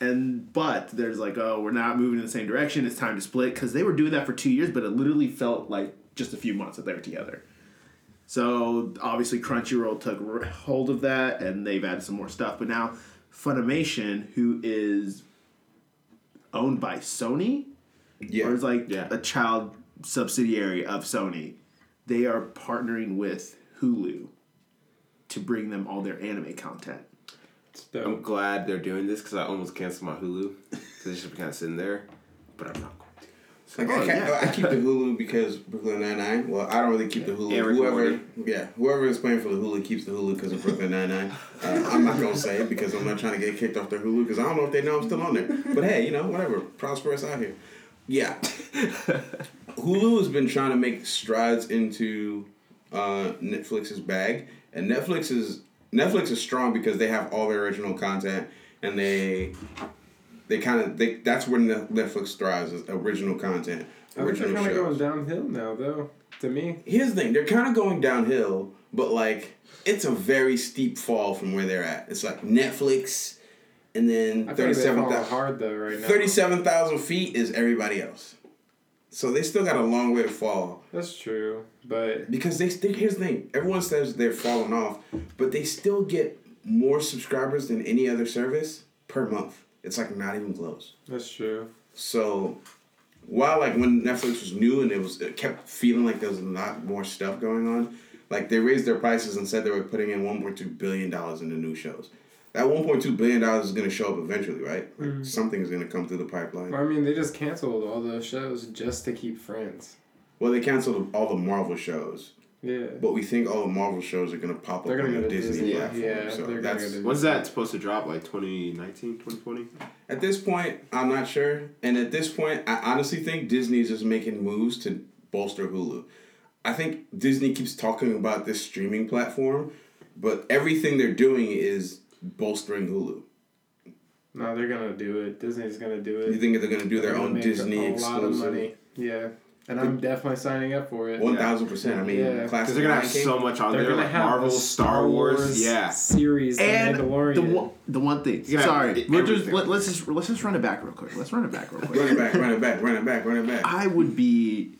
And but there's like, oh, we're not moving in the same direction. It's time to split because they were doing that for two years, but it literally felt like just a few months that they were together. So obviously Crunchyroll took hold of that, and they've added some more stuff. But now Funimation, who is owned by Sony, yeah. or is like Yeah. a child subsidiary of Sony, they are partnering with Hulu to bring them all their anime content. I'm glad they're doing this because I almost canceled my Hulu because it's just kind of sitting there, but I'm not going to. Like, Oh, I, ca- yeah. I keep the Hulu because Brooklyn Nine Nine. Well, I don't really keep the Hulu. And Rick and whoever, Morty. yeah, whoever is playing for the Hulu keeps the Hulu because of Brooklyn Nine Nine. Uh, I'm not gonna say it because I'm not trying to get kicked off their Hulu because I don't know if they know I'm still on there. But hey, you know, whatever. Prosperous out here. Yeah. Hulu has been trying to make strides into uh, Netflix's bag, and Netflix is Netflix is strong because they have all their original content, and they they kind of they that's where Ne- Netflix thrives is original content, I think they're kind of going downhill now, though. To me, Here's the thing: they're kind of going downhill, but like it's a very steep fall from where they're at. It's like Netflix, and then I feel like thirty they seven fall thousand. hard though right now. 37,000 feet is everybody else. So they still got a long way to fall. That's true, but Because they still, here's the thing everyone says they're falling off, but they still get more subscribers than any other service per month. It's like not even close. that's true. So while like when Netflix was new and it was it kept feeling like there was a lot more stuff going on, like they raised their prices and said they were putting in one point two billion dollars into new shows. That one point two billion dollars is gonna show up eventually, right? Like mm-hmm. something is gonna come through the pipeline. I mean, they just canceled all those shows just to keep Friends. Well, they canceled all the Marvel shows, Yeah. but we think all the Marvel shows are gonna pop up They're gonna on the Disney, Disney, platform. yeah, so they're that's go to- When's that supposed to drop? Like 2019, 2020? at this point, I'm not sure. And at this point, I honestly think Disney is just making moves to bolster Hulu. I think Disney keeps talking about this streaming platform, but everything they're doing is bolstering Hulu. No, they're gonna do it. Disney's gonna do it. You think they're gonna do their They're gonna own make Disney a lot of exclusive? money. Yeah, and I'm definitely signing up for it. One thousand percent. I mean, Yeah. classic Because they're gonna have Lion King. so much on They're there, gonna like have Marvel, Star Wars. Yeah. series, The And Mandalorian. the one, the one thing. You're Sorry, we're just let, let's just let's just run it back real quick. Let's run it back real quick. Run it back, run it back, run it back, run it back. I would be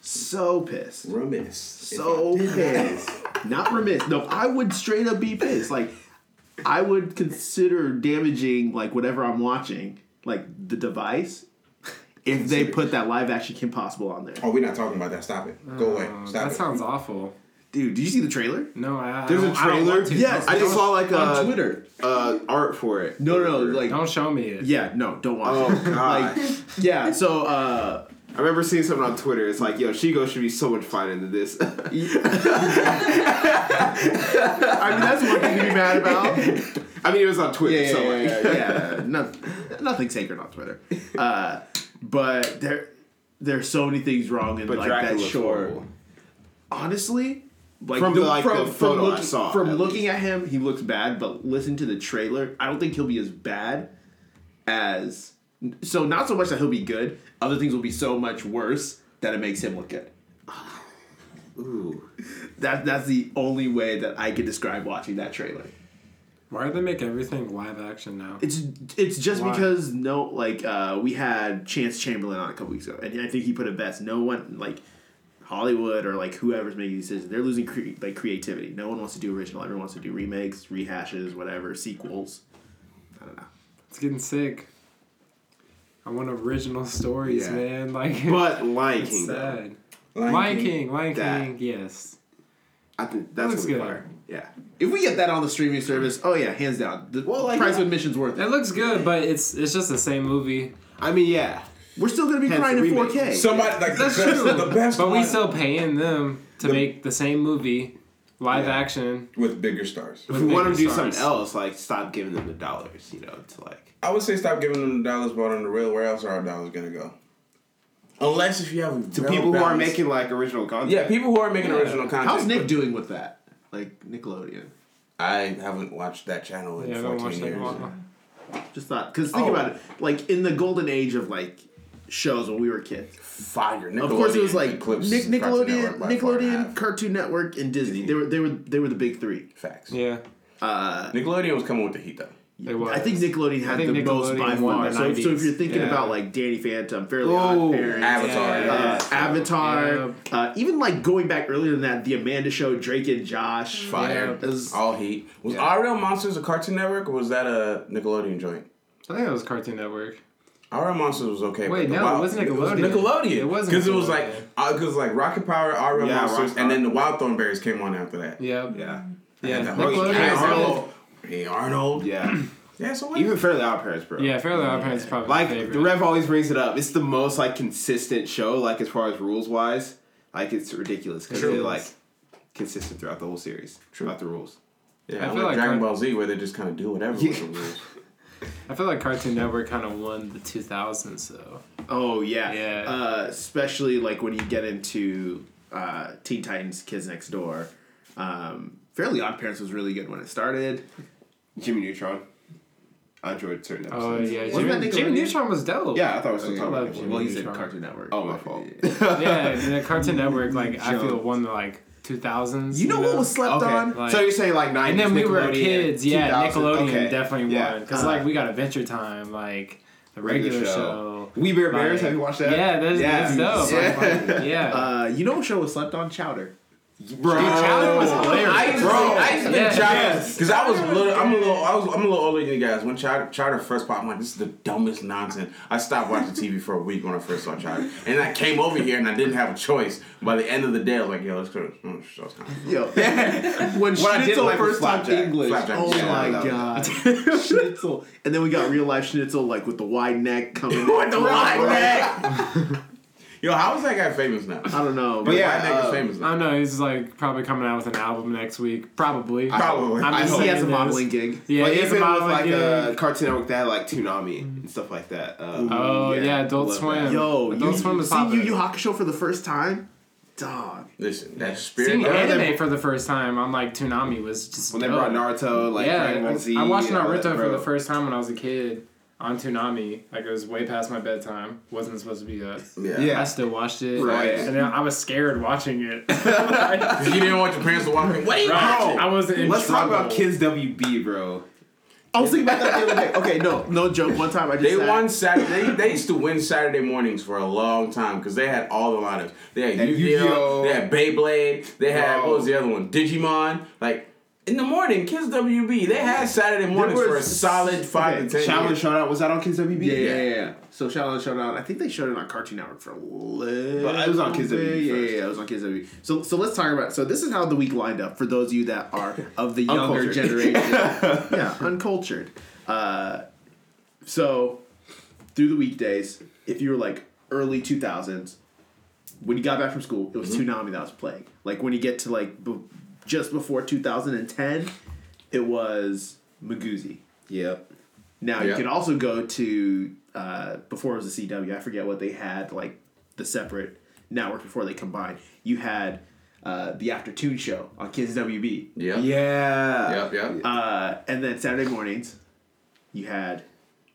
so pissed, Remiss. so pissed, not remiss. No, I would straight up be pissed. Like I would consider damaging like whatever I'm watching, like the device, if they put that live action Kim Possible on there. Oh, we're not talking about that. Stop it. Go away. Oh, Stop that it. sounds awful. Dude, did you see the trailer? No, I. I There's a don't- I don't trailer? want to. Yes, I just saw like on a Twitter. uh, art for it. No, no, no, like Don't show me it. yeah, no, don't watch Oh, it. God. like yeah, so uh I remember seeing something on Twitter. It's like, yo, Shego should be so much finer than this. I mean that's one thing to be mad about. I mean, it was on Twitter, yeah, so yeah, like, yeah, yeah. No, nothing sacred on Twitter. Uh, but there, there's so many things wrong in but like Dracula that short. horrible. Honestly, like From the, like, the photo I looking, saw, from at looking least. at him, he looks bad. But listen to the trailer, I don't think he'll be as bad as. So not so much that he'll be good. Other things will be so much worse that it makes him look good. Ooh. That that's the only way that I could describe watching that trailer. Why do they make everything live action now? It's it's just Why? because no like uh we had Chance Chamberlain on a couple weeks ago and I think he put it best. No one like Hollywood or like whoever's making these decisions, they're losing cre- like creativity. No one wants to do original. Everyone wants to do remakes, rehashes, whatever, sequels. I don't know. It's getting sick. I want original stories, Yeah. man. Like, But Lion King, sad. Lion Lion King. King, Lion. King, yes. I think that's Looks good. fire. Yeah. If we get that on the streaming service, oh yeah, hands down. The Well, like, price yeah. of admission's worth It it. looks good, but it's it's just the same movie. I mean, yeah. We're still gonna be Hence crying the in 4K. Somebody like That's the best, true. the best But we still paying them to make the same movie, live Yeah. action. with bigger stars. If With we want to do stars. something else, like stop giving them the dollars, you know, to like. I would say stop giving them the dollars but on the real. Where else are our dollars gonna go? Unless if you have To people who are making like original content. yeah people who are making Yeah. original content. How's Nick but doing with that? Like Nickelodeon. I haven't watched that channel in Yeah, I haven't watched fourteen that in years. a while. Just thought, because think Oh. about it. Like in the golden age of like shows when we were kids, Fire. Of course, it was like eclipsed Nick, Cartoon Nickelodeon, Network by far and a Nickelodeon, half. Cartoon Network, and Disney. They were they were they were the big three. Facts. Yeah, Uh, Nickelodeon was coming with the heat though. It was. I think Nickelodeon had think the most by won far. the So, so if 90s. you're thinking Yeah. about like Danny Phantom, Fairly Ooh, Odd Parents, Avatar. Yeah. uh, Avatar, Yeah. uh, even like going back earlier than that, The Amanda Show, Drake and Josh. Fire. It was- All heat. Was Yeah. Our Real Monsters a Cartoon Network or was that a Nickelodeon joint? I think it was Cartoon Network. Our Real Monsters was okay. Wait, but the no, it Wild- wasn't was Nickelodeon. Nickelodeon. It wasn't because it was like Nickelodeon. because like Rocket Power, Our Real Yeah, Monsters, Rocket and then the Wild Thornberrys came on after that. Yeah, Yeah. yeah. And Nickelodeon Hey was Arnold. good. Hey Arnold. Yeah. Yeah, so what? Even Fairly Odd Parents, bro. Yeah, Fairly Odd Parents is probably Like my favorite. the Rev always brings it up. It's the most like consistent show, like as far as rules wise. Like it's ridiculous because True. they're like consistent throughout the whole series. True. Throughout the rules. yeah, I I feel like like Dragon Car- Ball Z where they just kind of do whatever with the rules. I feel like Cartoon Network kind of won the 2000s though. Oh yeah, Yeah. Uh, especially like when you get into uh, Teen Titans, Kids Next Door. Um, Fairly Odd Parents was really good when it started. Jimmy Neutron. I enjoyed certain episodes. Oh episodes. yeah, Wasn't Jimmy, Jimmy Neutron was dope. Yeah, I thought we were still Okay. talking about love Jimmy. Jimmy Well, he said Neutron. Cartoon Network. Oh, my fault. yeah, the Cartoon Network like I feel Jump. won the like 2000s. You know what was slept Okay. on? Like- so you're saying like 90s and then we were Nickelodeon, kids. Yeah, 2000, Nickelodeon okay. definitely Yeah. won because Uh, like we got Adventure Time, like the regular, Regular show. show. We Bear Bears, Like- have you watched that? Yeah, that's, Yeah. that's dope. Yeah. Like, yeah. Uh, you know what show was slept on? Chowder. Bro. Dude, Chowder was hilarious. I used to, Bro. I used to Yeah. Chowder because I was little, I'm a little, I was, I'm a little older than you guys. When Chowder, Chowder first popped, I'm like, this is the dumbest nonsense. I stopped watching TV for a week when I first saw Chowder, and I came over here and I didn't have a choice. By the end of the day, I was like, yo, let's go. Oh, show's kind of Yo, when What Schnitzel like first taught English, Flapjack, oh yeah, my god, Schnitzel, and then we got real life Schnitzel like with the wide neck coming. With the wide neck. Yo, how is that guy famous now? I don't know, But but yeah, wide neck uh, is famous I don't know. He's like probably coming out with an album next week. Probably. Probably. I'm I hope he has a modeling gig. Yeah, Like, he has a even with like gig. uh, Cartoon Network that had like Toonami and stuff like that. Uh, Oh Yeah, yeah, Adult Swim. that. Yo, Adult you Swim was seen Yu popular. Yu Hakusho for the first time? dog. Listen, that spirit. Seeing level- anime for the first time on like Toonami was just When they brought Naruto, like yeah, Dragon Ball Z. I watched Naruto that, for the first time when I was a kid on Toonami. Like it was way past my bedtime. Wasn't supposed to be that. Yeah. Yeah. I still watched it. Right. And then I was scared watching it. Because you didn't want your parents to walk in. What are you Right. I wasn't in Let's talk about Kids WB, bro. I was thinking about that the other day. Okay, no, no joke. One time I just They sat- won Saturday. They, they used to win Saturday mornings for a long time because they had all the lineups. They had And Yu-Gi-Oh, Yu-Gi-Oh. they had Beyblade, they had Bro. what was the other one? Digimon. Like in the morning, Kids WB. They had Saturday mornings for a solid five okay, to ten. Years. Showdown was that on Kids WB? Yeah, yeah, yeah, yeah. So Xiaolin Showdown. I think they showed it on Cartoon Network for a little. But it was on Kids. WB Yeah, yeah, yeah, it was on Kids WB. So, so let's talk about. So this is how the week lined up for those of you that are of the younger generation. yeah, uncultured. Uh, so through the weekdays, if you were like early two thousands, when you got back from school, it was Toonami that was playing. Like when you get to like b- just before two thousand and ten, it was Miguzi. Yep. Now you Yeah. can also go to uh, before it was the CW. I forget what they had like the separate network before they combined. You had uh, the afternoon show on Kids WB, Yeah. Yeah. Yep. Yep. uh, and then Saturday mornings you had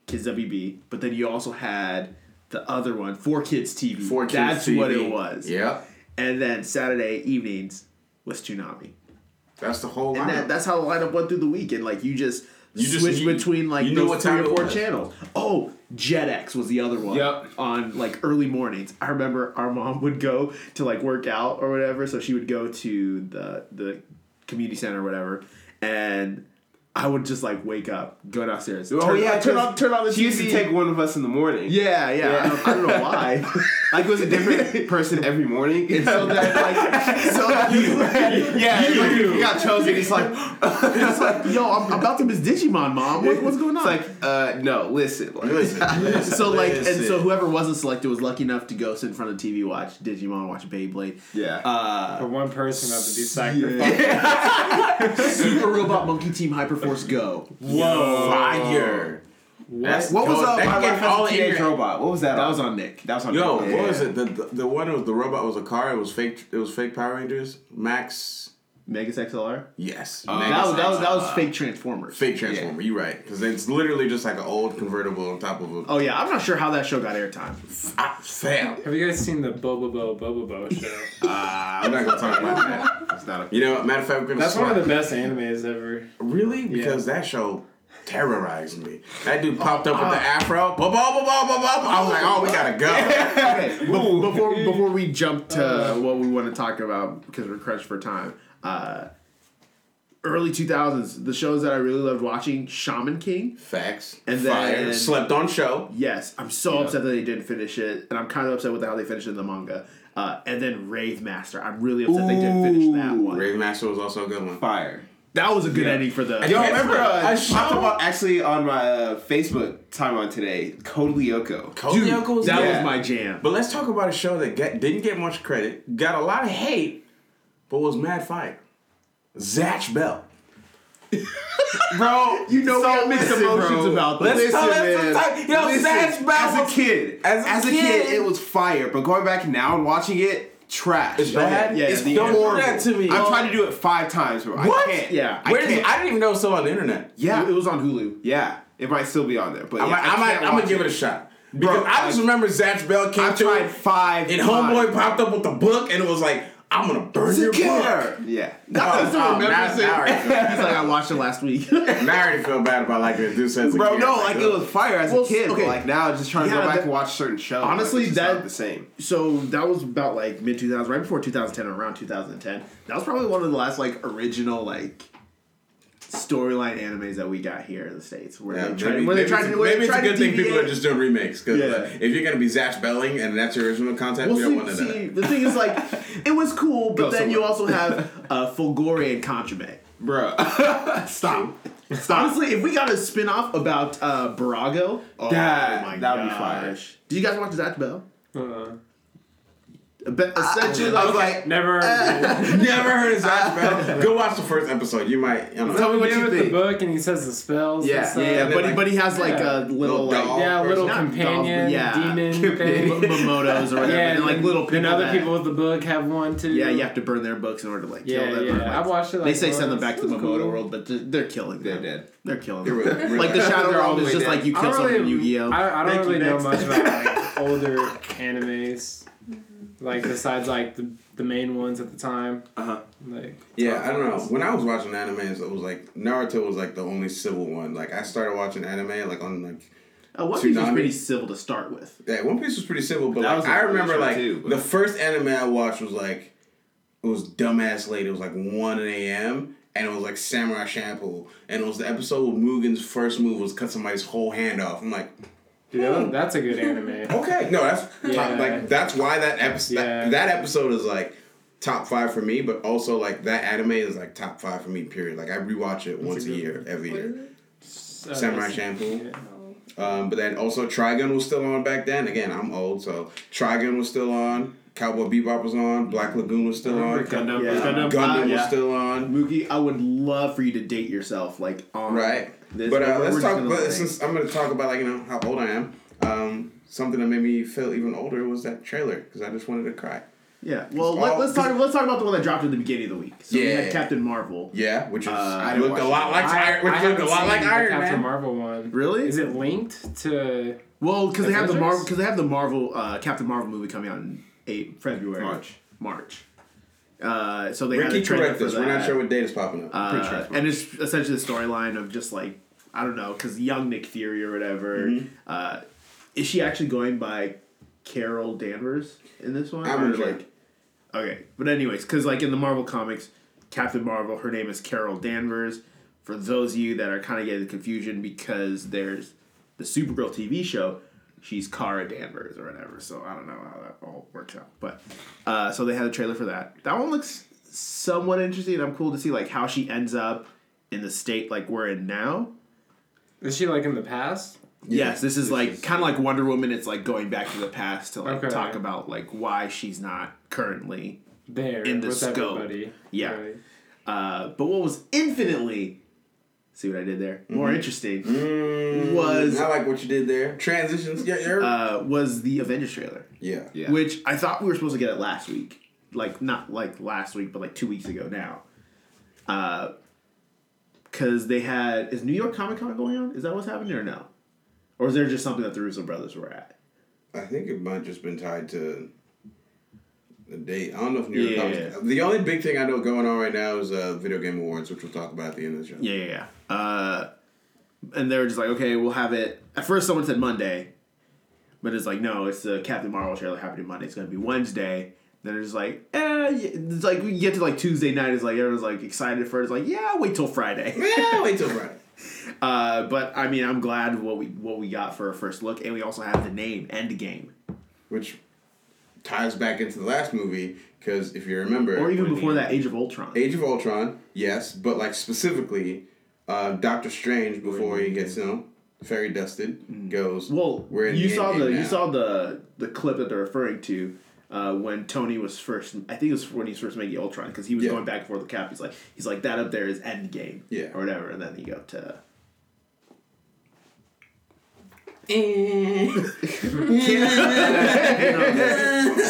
Kids WB, but then you also had the other one, 4Kids TV. 4Kids That's TV. what it was. Yep. And then Saturday evenings was Toonami. That's the whole And lineup. that, that's how the lineup went through the weekend. like you just You just- switch you- between like you knew those three or four channels. Oh, Jetix was the other one. Yep. On like early mornings, I remember our mom would go to like work out or whatever, so she would go to the the community center or whatever, and I would just like wake up, go downstairs. Oh turn, yeah, turn 'cause on turn on the She TV. used to take one of us in the morning. Yeah, yeah. I, don't, I don't know why. Like it was a different person every morning. and so that like so that yeah, it's like you got chosen. It's like it's like, yo, I'm about to miss Digimon, mom. What, what's going on? it's like uh no, listen. Like, Listen, listen, so like, and so whoever wasn't selected was lucky enough to go sit in front of the TV, watch Digimon, watch Beyblade. yeah. Uh, For one person had to be sacrificed. Super Robot Monkey Team Hyperforce Go. Whoa, fire! That's what was cold. uh, That my can all as a in teenage your- robot? What was that? That on? was on Nick. That was on. Yo, Yeah. what was it? The, the the one was the robot was a car. It was fake. It was fake Power Rangers. Max. Megas XLR. Yes. that, Megas was, that was that was fake Transformers. Fake Transformer. You right? Because it's literally just like an old convertible on top of a. Oh yeah, I'm not sure how that show got airtime. Ah, fail. Have you guys seen the Bobobo-bo Bo-bobo show? Ah, I'm not gonna talk about that. It's not a. You know, matter of fact, we're gonna. That's one of the best animes ever. Really? Because that show terrorized me. That dude popped up with the afro. Ba ba ba. I was like, oh, we gotta go. Okay, before before we jump to what we want to talk about because we're crushed for time. Uh, early 2000s, the shows that I really loved watching, Shaman King. Facts. And Fire. then- slept on show. Yes, I'm so upset that they didn't finish it, and I'm kind of upset with how they finished it in the manga. Uh, and then Rave Master, I'm really upset they didn't finish that one. Rave Master was also a good one. Fire. That was a good ending for the. I Yo, can't- remember uh, A I show- popped on, actually on my uh, Facebook timeline today. Code Lyoko. Cody Dude, Lyoko was that good. was my jam. But let's talk about a show that get, didn't get much credit, got a lot of hate, but was mad fire. Zatch Bell. Bro, You know we have mixed emotions bro. about this. Let's Listen, tell man. let's talk- yo, Listen, Zatch Bell as was- a kid, as a as a kid- kid, it was fire. But going back now and watching it, trash. It's bad. yeah, it's the don't do that to me. I've yo. tried to do it five times, bro. What? I can't. Yeah. I Where is can't. I didn't even know it was still on the internet. yeah, It was on Hulu. yeah. It might still be on there, but I'm, yeah, I, I might, I'm gonna give it a shot. Bro, I just I- remember Zatch Bell came I've to tried five. and times. Homeboy popped up with the book, and it was like, I'm gonna burn your book. Yeah. Oh, I still oh, remember now- saying- now I feel- He's like, I watched it last week. Now I already feel bad about liking it. Dude says, Bro, no, like it was fire as Well, a kid, okay. but like now just trying to Yeah, go back that- and watch certain shows. Honestly, like, it's just that- the same. so that was about like mid 2000s, right before 2010 or around 2010. That was probably one of the last like original like storyline animes that we got here in the states, where Yeah, they tried, maybe, where they maybe tried it's, to, maybe it's a good thing people are just doing remakes because Yeah. if you're gonna be Zatch Belling and that's your original content, Well, we don't see, want to do see, that. the thing is, like, it was cool, but Go then you also have uh, Folgore and Kanchome. Bro. Stop. Honestly, if we got a spin off about uh, Brago, oh That- my that would be fire. Did you guys watch Zatch Bell? Uh, But essentially, I was like, like, Never. never heard of Zatch Bell. Go watch the first episode. You might. You know. Tell me what you with think. the book, and he says the spells. and yeah, stuff. yeah, yeah, but, then, but he has like Yeah. a little, Little like doll. Yeah, little Not dolls, companion yeah. demon M- thing. Mamodos or whatever. Yeah, and, like little people. Then other that- people with the book have one too. Yeah, you have to burn their books in order to like Yeah, kill them. yeah. or, like, I watched it. Like, they say send them back to the It Mamodo world, but they're, they're killing them. They're dead. They're killing them. like the Shadow They're all Realm is just like you kill don't someone in Yu-Gi-Oh. I, I don't really know much about like older animes, mm-hmm. Like besides like the the main ones at the time. Uh huh. Like Yeah, I don't know. When I was watching anime, it was like Naruto was like the only civil one. Like I started watching anime like on like Uh, One Piece was pretty civil to start with. yeah, One Piece was pretty civil, but That like was a I cool remember like too, the first anime I watched was like it was dumbass late. It was like one a.m. and it was like Samurai Champloo, and it was the episode where Mugen's first move was cut somebody's whole hand off. I'm like, dude, that- that's a good anime. okay, no, that's Yeah. top, like that's why that episode Yeah. that, that episode is like top five for me, but also like that anime is like top five for me. Period. Like I rewatch it once a good year, every What year. is it? Uh, Samurai it's- Champloo. yeah. Um, but then also Trigun was still on back then. Again, I'm old, so Trigun was still on. Cowboy Bebop was on. Black Lagoon was still on. Gundam. Yeah. Gundam. Gundam Uh, was yeah. still on. Mookie, I would love for you to date yourself, like on Right. This, but uh, let's talk. gonna But say- since I'm going to talk about like you know how old I am, um, something that made me feel even older was that trailer because I just wanted to cry. yeah. Well, let, us talk. Let's talk about the one that dropped at the beginning of the week. So we Yeah. had Captain Marvel. Yeah, which is Uh, I didn't looked a watch lot like Iron, which looked a haven't lot like seen the Iron Captain Man. Marvel one. Really? Is it linked to? Well, because they have the Avengers? Marvel, because they have the Marvel uh, Captain Marvel movie coming out in eight February, March. March. Uh, so they had Ricky, a trailer correct for us. that. We're not sure what date is popping up. Uh, sure it's and it's essentially the storyline of just like I don't know, because young Nick Fury or whatever. Mm-hmm. Uh, is she actually going by Carol Danvers in this one? I'm Or, like okay, but anyways, because like in the Marvel comics, Captain Marvel, her name is Carol Danvers. For those of you that are kind of getting the confusion, because there's the Supergirl TV show, she's Kara Danvers or whatever. So I don't know how that all works out, but uh, so they had a trailer for that. That one looks somewhat interesting. I'm cool to see like how she ends up in the state like we're in now. Is she like in the past? yes, this is like kind of like Wonder Woman. It's like going back to the past to like Okay. talk about like why she's not currently. There In the with scope. everybody. Yeah. Right. Uh, but what was infinitely see what I did there more interesting Mm, was- I like what you did there. Transitions. Yeah, you're. uh, was the Avengers trailer, yeah. Yeah. which I thought we were supposed to get it last week. Like not like last week, but like two weeks ago now. Uh, because they had is New York Comic Con going on? Is that what's happening or no? Or is there just something that the Russo brothers were at? I think it might just been tied to the date. I don't know if New York Yeah. Comics. The only big thing I know going on right now is uh, Video Game Awards, which we'll talk about at the end of the show. Yeah, yeah, yeah. Uh, and they were just like, okay, we'll have it. At first, someone said Monday, but it's like, no, it's the Captain Marvel trailer happening Monday. It's gonna be Wednesday. Then it's like, eh, it's like we get to like Tuesday night. It's like everyone's like excited for it. It's like, yeah, wait till Friday. Yeah, wait till Friday. Uh, but I mean, I'm glad what we what we got for our first look, and we also have the name Endgame, Which ties back into the last movie because if you remember, or even before that, Age of Ultron. Age of Ultron, yes, but like specifically, uh, Doctor Strange before he gets you know fairy dusted goes. Well, we're in you the saw endgame the you saw the the clip that they're referring to uh, when Tony was first. I think it was when he was first making Ultron because he was Yeah. going back and forth with Cap. He's like he's like that up there is Endgame, Yeah. or whatever, and then you go to.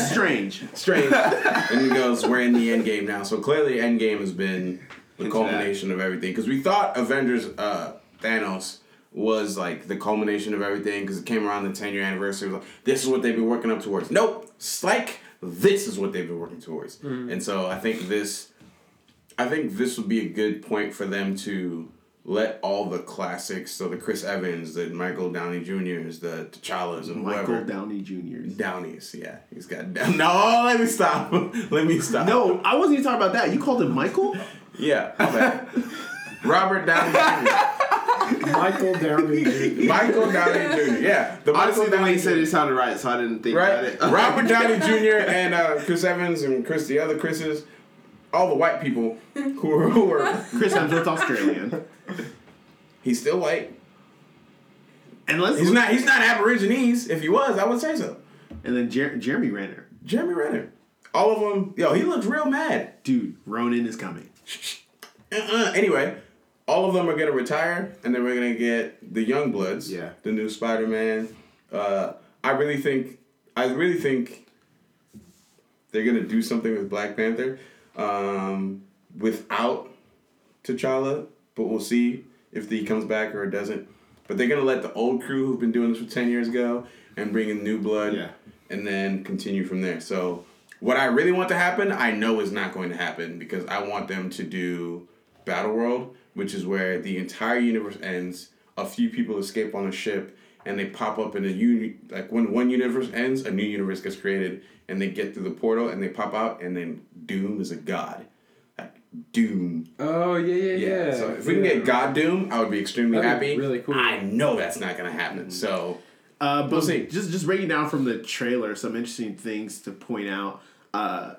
Strange. Strange. and he goes, "We're in the end game now." So clearly, Endgame has been the Into culmination of everything. Because we thought Avengers, uh, Thanos was like the culmination of everything because it came around the 10 year anniversary. Was like, this is what they've been working up towards. Nope. It's like this is what they've been working towards. And so I think this, I think this would be a good point for them to let all the classics, so the Chris Evans, the Michael Downey Jr.'s, the T'Challas, and Michael whoever. Downey Jr.'s. Downies, yeah. He's got down. No, let me stop. let me stop. No, I wasn't even talking about that. You called him Michael. Yeah. Robert Downey Jr. Michael Downey Jr. Michael Downey Jr. Yeah, the Honestly, Michael the way Downey you said Jr. it sounded right, so I didn't think about it. Robert Downey Jr. and uh, Chris Evans and Chris, the other Chris's, all the white people who are who are. Chris Hemsworth, Australian. He's still white. And let's He's not. He's not Aborigines. If he was, I would say so. And then Jer- Jeremy Renner. Jeremy Renner. all of them. Yo, he looks real mad. Dude, Ronin is coming. Uh-uh. Anyway, all of them are gonna retire, and then we're gonna get the young bloods. Yeah. The new Spider Man. Uh, I really think. I really think. They're gonna do something with Black Panther, um, without T'Challa, but we'll see if he comes back or doesn't. But they're gonna let the old crew who've been doing this for ten years go and bring in new blood, Yeah. and then continue from there. So what I really want to happen, I know is not going to happen because I want them to do Battle World, which is where the entire universe ends. A few people escape on a ship, and they pop up in a uni. Like when one universe ends, a new universe gets created, and they get through the portal, and they pop out, and then Doom is a god. Like Doom. Oh yeah, yeah, Yeah. yeah. So if we can yeah. get God Doom, I would be extremely That'd be happy. really cool. I know that's not gonna happen. So Uh, but We'll see. just just breaking down from the trailer, some interesting things to point out. Uh,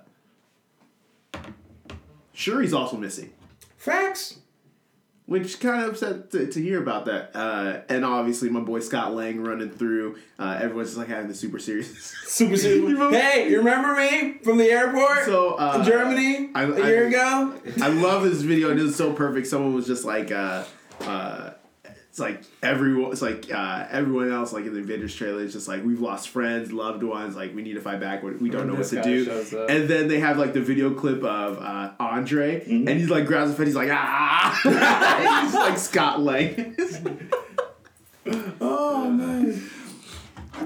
Shuri's also missing, facts. Which kind of upset to, to hear about that. Uh, and obviously, my boy Scott Lang running through. Uh, everyone's just like having the super serious. Super super. hey, you remember me from the airport? So, uh, in Germany I- a I- year ago. I love this video, it was so perfect. Someone was just like, uh, uh, like everyone, it's like uh, everyone else, like in the Avengers trailer, is just like we've lost friends, loved ones, like we need to fight back. We don't know what to do. And then they have like the video clip of uh, Andre, and he's like grabs his head, he's like ah, he's like Scott Lang. Oh man.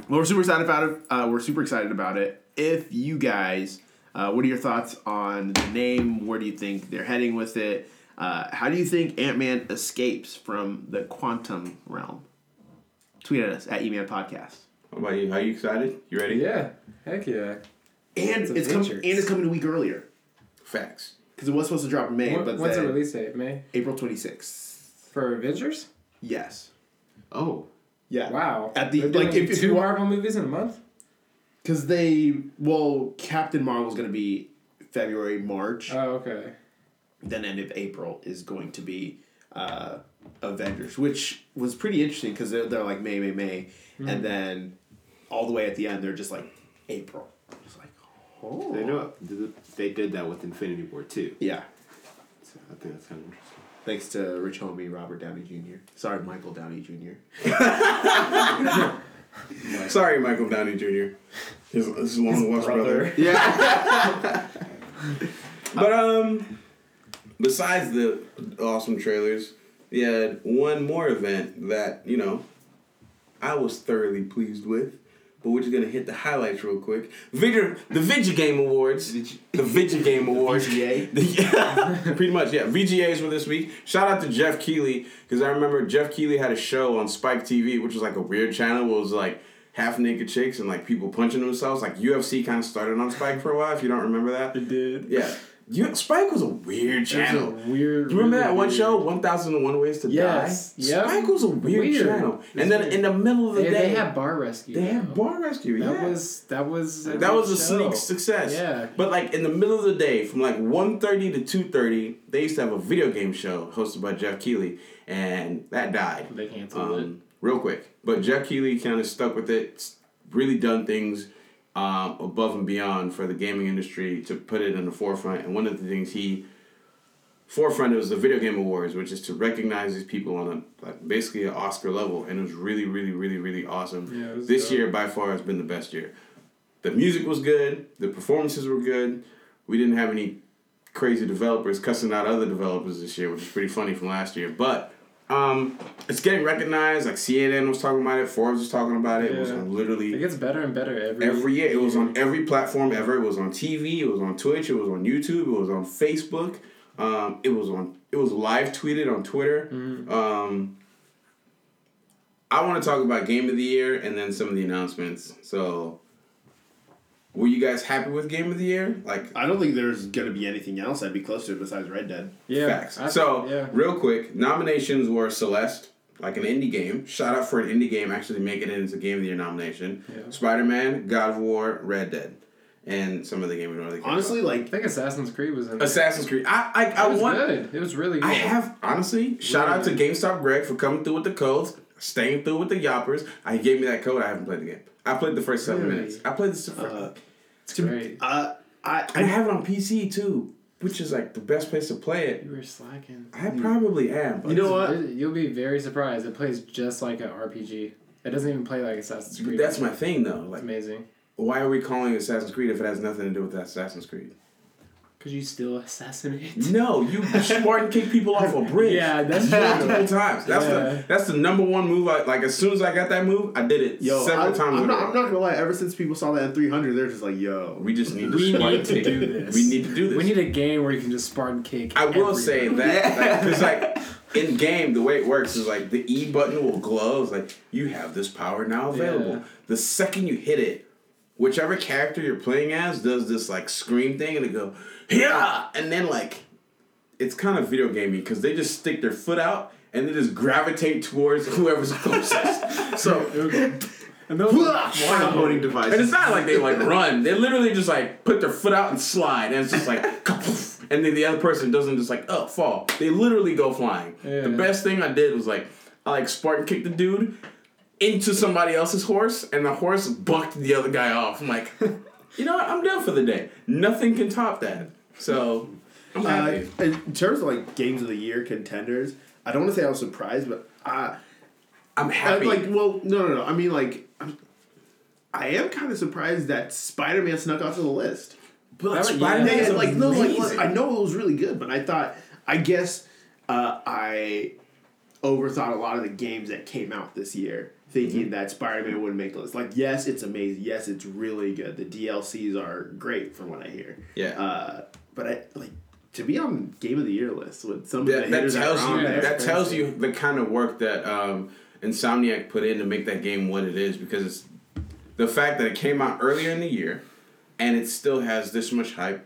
Well, we're super excited about it. Uh, we're super excited about it. If you guys, uh, what are your thoughts on the name? Where do you think they're heading with it? Uh, how do you think Ant Man escapes from the quantum realm? Tweet at us at Eman Podcast. What about you? Are you excited? You ready? Yeah, heck yeah. And It's it's, coming. And it's coming a week earlier Facts. because it was supposed to drop in May, When- but when's the release date? May April twenty sixth. for Avengers? Yes. Oh. Yeah. Wow. At the- They're like, doing if- if two you wa- Marvel movies in a month. Because they well, Captain Marvel's going to be February March. Oh okay. Then end of April is going to be uh, Avengers, which was pretty interesting because they're, they're like May, May, May, and then all the way at the end they're just like April. It's like, oh, They know they did that with Infinity War too. yeah. So I think that's kind of interesting. Thanks to rich homie Robert Downey Jr. Sorry, Michael Downey Jr. Sorry, Michael Downey Jr. His, his long lost brother. Yeah, But um, besides the awesome trailers, we had one more event that you know I was thoroughly pleased with. But we're just gonna hit the highlights real quick. Video, the Video Game Awards. The Video Game Awards. VGA? yeah, pretty much. Yeah, VGAs were this week. Shout out to Jeff Keighley because I remember Jeff Keighley had a show on Spike TV, which was like a weird channel. Where it was like half naked chicks and like people punching themselves. Like UFC kind of started on Spike for a while. If you don't remember that, it did. yeah. You, Spike was a weird channel. weird. you remember really that one weird. show, One Thousand and One Ways to Yes. Die? Yep. Spike was a weird, Weird. channel. It's And then weird. in the middle of the They, day, they had Bar Rescue. they had. Bar Rescue. That yeah. was that was that was a show. sneak success. Yeah. But like in the middle of the day, from like 1.30 to 2.30, they used to have a video game show hosted by Jeff Keighley, and that died. They canceled it. Um, real quick. But Jeff Keighley kind of stuck with it, really done things um, above and beyond for the gaming industry to put it in the forefront. And one of the things he forefront was the Video Game Awards, which is to recognize these people on a like basically an Oscar level, and it was really, really, really, really awesome. Yeah, this dope. year by far has been the best year. The music was good, the performances were good. We didn't have any crazy developers cussing out other developers this year, which is pretty funny from last year. But um, it's getting recognized. Like CNN was talking about it, Forbes was talking about it. It was Yeah. on It gets better and better every every year. It was on every platform ever. It was on TV. It was on Twitch. It was on YouTube. It was on Facebook. Um, it was on. It was live tweeted on Twitter. Um, I want to talk about game of the year and then some of the announcements. So, were you guys happy with game of the year? Like I don't think there's gonna be anything else that'd be close to it besides Red Dead. Yeah. facts. I- so, yeah. real quick, nominations were Celeste, like an indie game. Shout out for an indie game actually making it into game of the year nomination. Yeah. Spider Man, God of War, Red Dead, and some of the game we don't really care Honestly, about. I like think Assassin's Creed was in there. Assassin's Creed. I I, I It was want. good. It was really good. I have honestly shout out to GameStop Greg for coming through with the codes, staying through with the yoppers. I gave me that code. I haven't played the game. I played the first seven Really? minutes. I played this for. Uh, It's great. uh, I, I have it on PC too, which is like the best place to play it. You were slacking. I probably am. But You know what? You'll be very surprised. It plays just like an RPG. It doesn't even play like Assassin's Creed. That's my thing though. It's amazing. why are we calling it Assassin's Creed if it has nothing to do with Assassin's Creed? Cause you still assassinate. No, you Spartan kick people off a bridge. Yeah, that's multiple times. That's Yeah. the that's the number one move. I like as soon as I got that move, I did it Yo, several I, times. I'm not. I'm not gonna lie. Ever since people saw that in 300, they're just like, "Yo, We just need to We Spartan need to do this. We need to do this. We need a game where you can just Spartan kick. I will say everybody. that because like, in game the way it works is like the E button will glow. It's like you have this power now available. Yeah. The second you hit it, whichever character you're playing as does this like scream thing and they go yeah, and then like it's kind of video gaming because they just stick their foot out and they just gravitate towards whoever's closest. so And those wow, voting device." and it's not like they like run. They literally just like put their foot out and slide, and it's just like, and then the other person doesn't just like oh fall. They literally go flying. Yeah. The best thing I did was like I like Spartan kicked the dude into somebody else's horse, and the horse bucked the other guy off. I'm like, you know what? I'm done for the day. Nothing can top that. So Uh, in terms of like games of the year contenders, I don't want to say I was surprised, but I, I'm I happy. like well, no, no, no. I mean, like, I'm, I am kind of surprised that Spider Man snuck onto the list. but Spider-Man Yeah, like no, like. I know it was really good, but I thought I guess uh, I overthought a lot of the games that came out this year, thinking that Spider Man wouldn't make the list. Like, yes, it's amazing. Yes, it's really good. The DLCs are great, from what I hear. Yeah. Uh, but I like to be on Game of the Year list with some of the that, that that tells you there. that tells you the kind of work that um, Insomniac put in to make that game what it is because it's the fact that it came out earlier in the year and it still has this much hype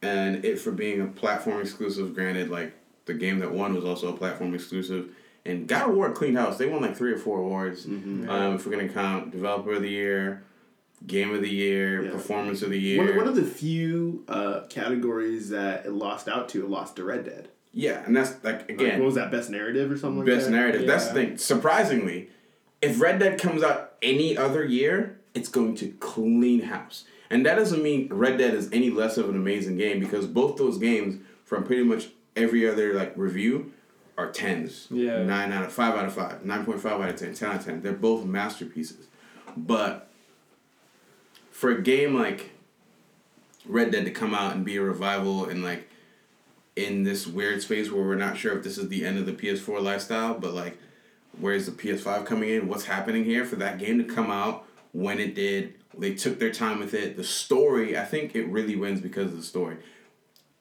and it for being a platform exclusive granted like the game that won was also a platform exclusive and God of War cleaned house they won like three or four awards Mm-hmm. um, if we're gonna count developer of the year game of the year Yeah. performance of the year One, one of the few uh, categories that it lost out to, it lost to Red Dead. yeah and that's like Like, again what was that? Best narrative or something like best that? narrative. That's the thing. Surprisingly, if Red Dead comes out any other year, it's going to clean house. And that doesn't mean Red Dead is any less of an amazing game because both those games, from pretty much every other like review, are tens. Yeah. Nine out of five out of five. Nine point five out of 10, 10 out of ten. They're both masterpieces. But for a game like Red Dead to come out and be a revival and like in this weird space where we're not sure if this is the end of the PS4 lifestyle, but like where's the PS5 coming in? What's happening here for that game to come out when it did? They took their time with it. The story, I think it really wins because of the story.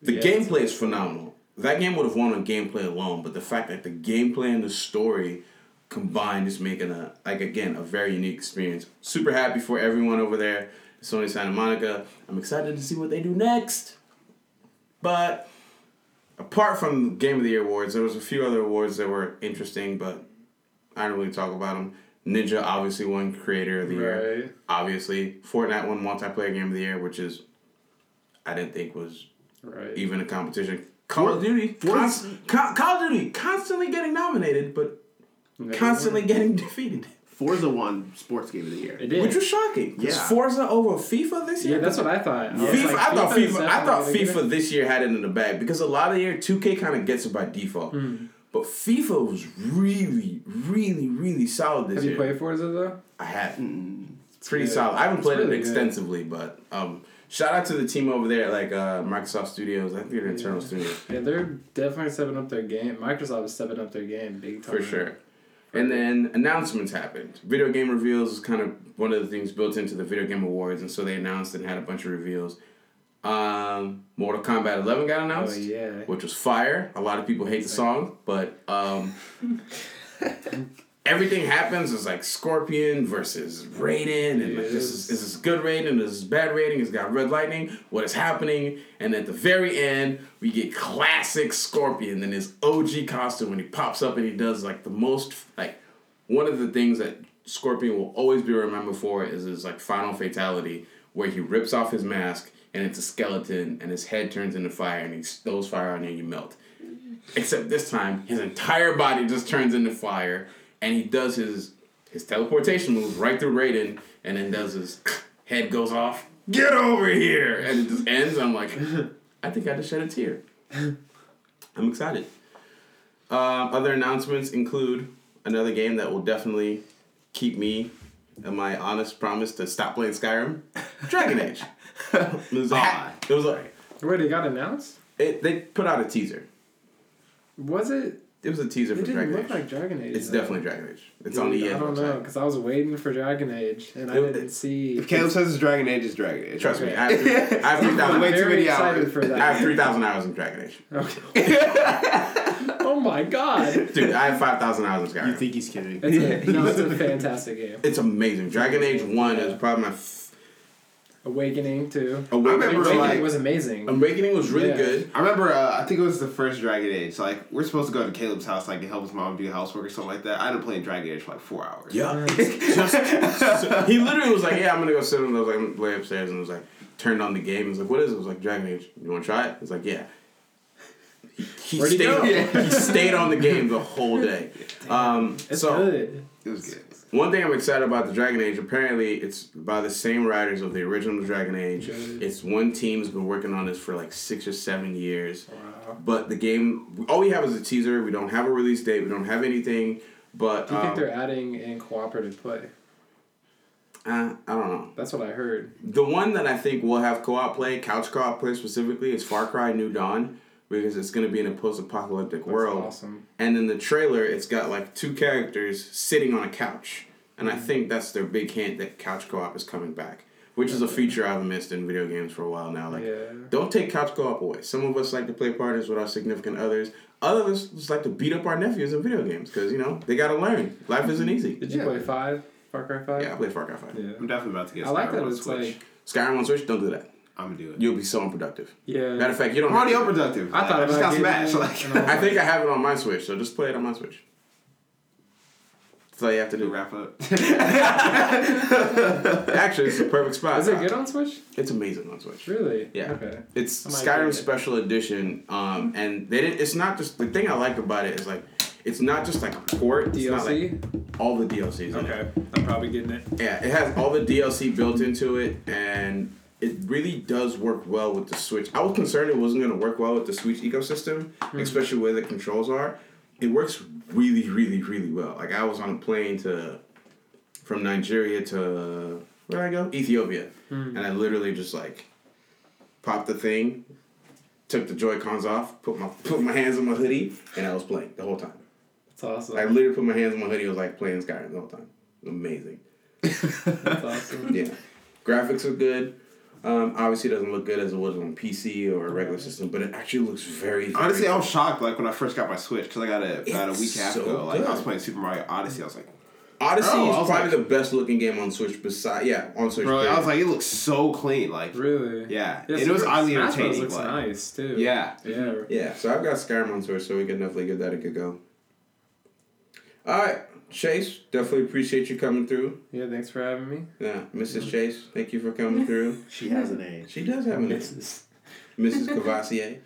The Yeah, gameplay is phenomenal. That game would have won on gameplay alone, but the fact that the gameplay and the story combined is making a like again a very unique experience. Super happy for everyone over there, Sony Santa Monica. I'm excited to see what they do next. But apart from Game of the Year awards, there was a few other awards that were interesting, but I don't really talk about them. Ninja obviously won Creator of the Year. Right. Obviously, Fortnite won Multiplayer Game of the Year, which is I didn't think was Right. even a competition. Call of Duty, for- const- Co- Call of Duty, constantly getting nominated, but They constantly won. getting defeated, Forza won Sports Game of the Year. It did. which was shocking. Was Yeah. Forza over FIFA this year? yeah, that's what I thought. I, FIFA, like, I thought is FIFA. I thought FIFA this year had it in the bag because a lot of the year 2K kind of gets it by default, Hmm. but FIFA was really, really, really solid this Have year. Have you played Forza though? I have. Mm. It's pretty good. solid. I haven't It's played really it good. extensively, but um, shout out to the team over there, at, like uh, Microsoft Studios. I think they're internal Yeah. studios. Yeah, they're definitely stepping up their game. Microsoft is stepping up their game big time. For sure. And then announcements happened. Video game reveals is kind of one of the things built into the Video Game Awards, and so they announced and had a bunch of reveals. Um, Mortal Kombat 11 got Oh announced, yeah. which was fire. A lot of people hate the song, but um, everything happens is like Scorpion versus Raiden, and like, this is, Yes. is this good Raiden, this is bad Raiden, it's got red lightning, what is happening? And at the very end, we get classic Scorpion in his OG costume when he pops up and he does like the most, like, one of the things that Scorpion will always be remembered for is his like final fatality where he rips off his mask and it's a skeleton and his head turns into fire and he throws fire on you and you melt. Except this time, his entire body just turns into fire, and he does his his teleportation move right through Raiden, and then does his head goes off, get over here, and it just ends. I'm like, I think I just shed a tear. I'm excited. Um, other announcements include another game that will definitely keep me and my honest promise to stop playing Skyrim. Dragon Age. It was a hat. It was a, Wait, it got announced? it, they put out a teaser. Was it? It was a teaser It for didn't Dragon look Age. like Dragon Age. it's though. definitely Dragon Age. It's on the Dude, EA I don't know, website. because I was waiting for Dragon Age, and I didn't it's- see. If Caleb says it's Dragon Age, it's Dragon Age. Trust me, I have, three- I have three I'm. Way too very many excited hours. for I have three thousand hours in Dragon Age. Okay. oh my god. Dude, I have five thousand hours in Skyrim. You think he's kidding? It's a, no, it's a fantastic game. it's amazing. Dragon Age One is probably my. F- Awakening too. Awakening, remember, Awakening like- was amazing. Awakening was really Yeah. good. I remember, uh, I think it was the first Dragon Age. So, like, we're supposed to go to Caleb's house, like, to help his mom do housework or something like that. I ended up playing Dragon Age for like four hours. Yeah. So, he literally was like, "Yeah, I'm gonna go sit on those like, I'm way upstairs, and was like, turned on the game. He was like, "What is it?" I was like, "Dragon Age." You want to try it? He's like, "Yeah." He, he Where'd he stayed. he stayed on the game the whole day. Um, it's so good. It was good. One thing I'm excited about the Dragon Age. Apparently, it's by the same writers of the original Dragon Age. It's one team's been working on this for like six or seven years. Wow. But the game, all we have is a teaser. We don't have a release date. We don't have anything. But Do you think um, they're adding in cooperative play? uh, I don't know. That's what I heard. The one that I think will have co-op play, couch co-op play specifically, is Far Cry New Dawn because it's going to be in a post-apocalyptic That's world. awesome. And in the trailer, it's got like two characters sitting on a couch, and I mm-hmm. think that's their big hint that couch co-op is coming back, which is a feature I've missed in video games for a while now. Like, yeah. don't take couch co-op away. Some of us like to play partners with our significant others. Others just like to beat up our nephews in video games because you know they got to learn. Life isn't easy. Did you Yeah. play five? Far Cry five? Yeah, I play Far Cry Five. Yeah. I'm definitely about to get I like that on it's Switch. like Skyrim on Switch, don't do that. I'm gonna do it. You'll be so unproductive. yeah. Matter of fact, you don't. I'm already unproductive. I thought I just about got getting smashed. it Like, I think I have it on my Switch, so just play it on my Switch. That's all you have to to do. wrap up. Actually, it's a perfect spot. Is it good on Switch? It's amazing on Switch. Really? Yeah. Okay. It's I might Skyrim it. Special Edition, um, and they didn't. It's not just the thing I like about it is like, it's not just like a port. It's not like DLC? all the DLCs. In it. okay. I'm probably getting it. Yeah, it has all the DLC built into it, and it really does work well with the Switch. I was concerned it wasn't going to work well with the Switch ecosystem, mm-hmm. especially where the controls are. It works really, really, really well. Like I was on a plane to from Nigeria to where I go? Ethiopia, mm. and I literally just like popped the thing, took the Joy Cons off, put my put my hands on my hoodie, and I was playing the whole time. That's awesome. I literally put my hands on my hoodie. I was like playing Skyrim the whole time. Amazing. That's awesome. Yeah, graphics are good. Um, obviously, it doesn't look good as it was on PC or a regular system, but it actually looks very. very Honestly, I was shocked like when I first got my Switch because I got it about a week half so ago. Like I was playing Super Mario Odyssey. I was like, Odyssey Oh, is probably like- the best looking game on Switch. Beside, yeah, on Switch. bro, I was like, it looks so clean. Like, Really? yeah, Yeah, and it was Super oddly Smash entertaining. looks but- nice too. Yeah. Yeah. yeah. So I've got Skyrim on Switch, so we can definitely give that a good go. All right, Chase, definitely appreciate you coming through. Yeah. Thanks for having me. Yeah, Mrs. Chase, thank you for coming through. She has an age. She does have a name. Mrs. Mrs. Kavazari.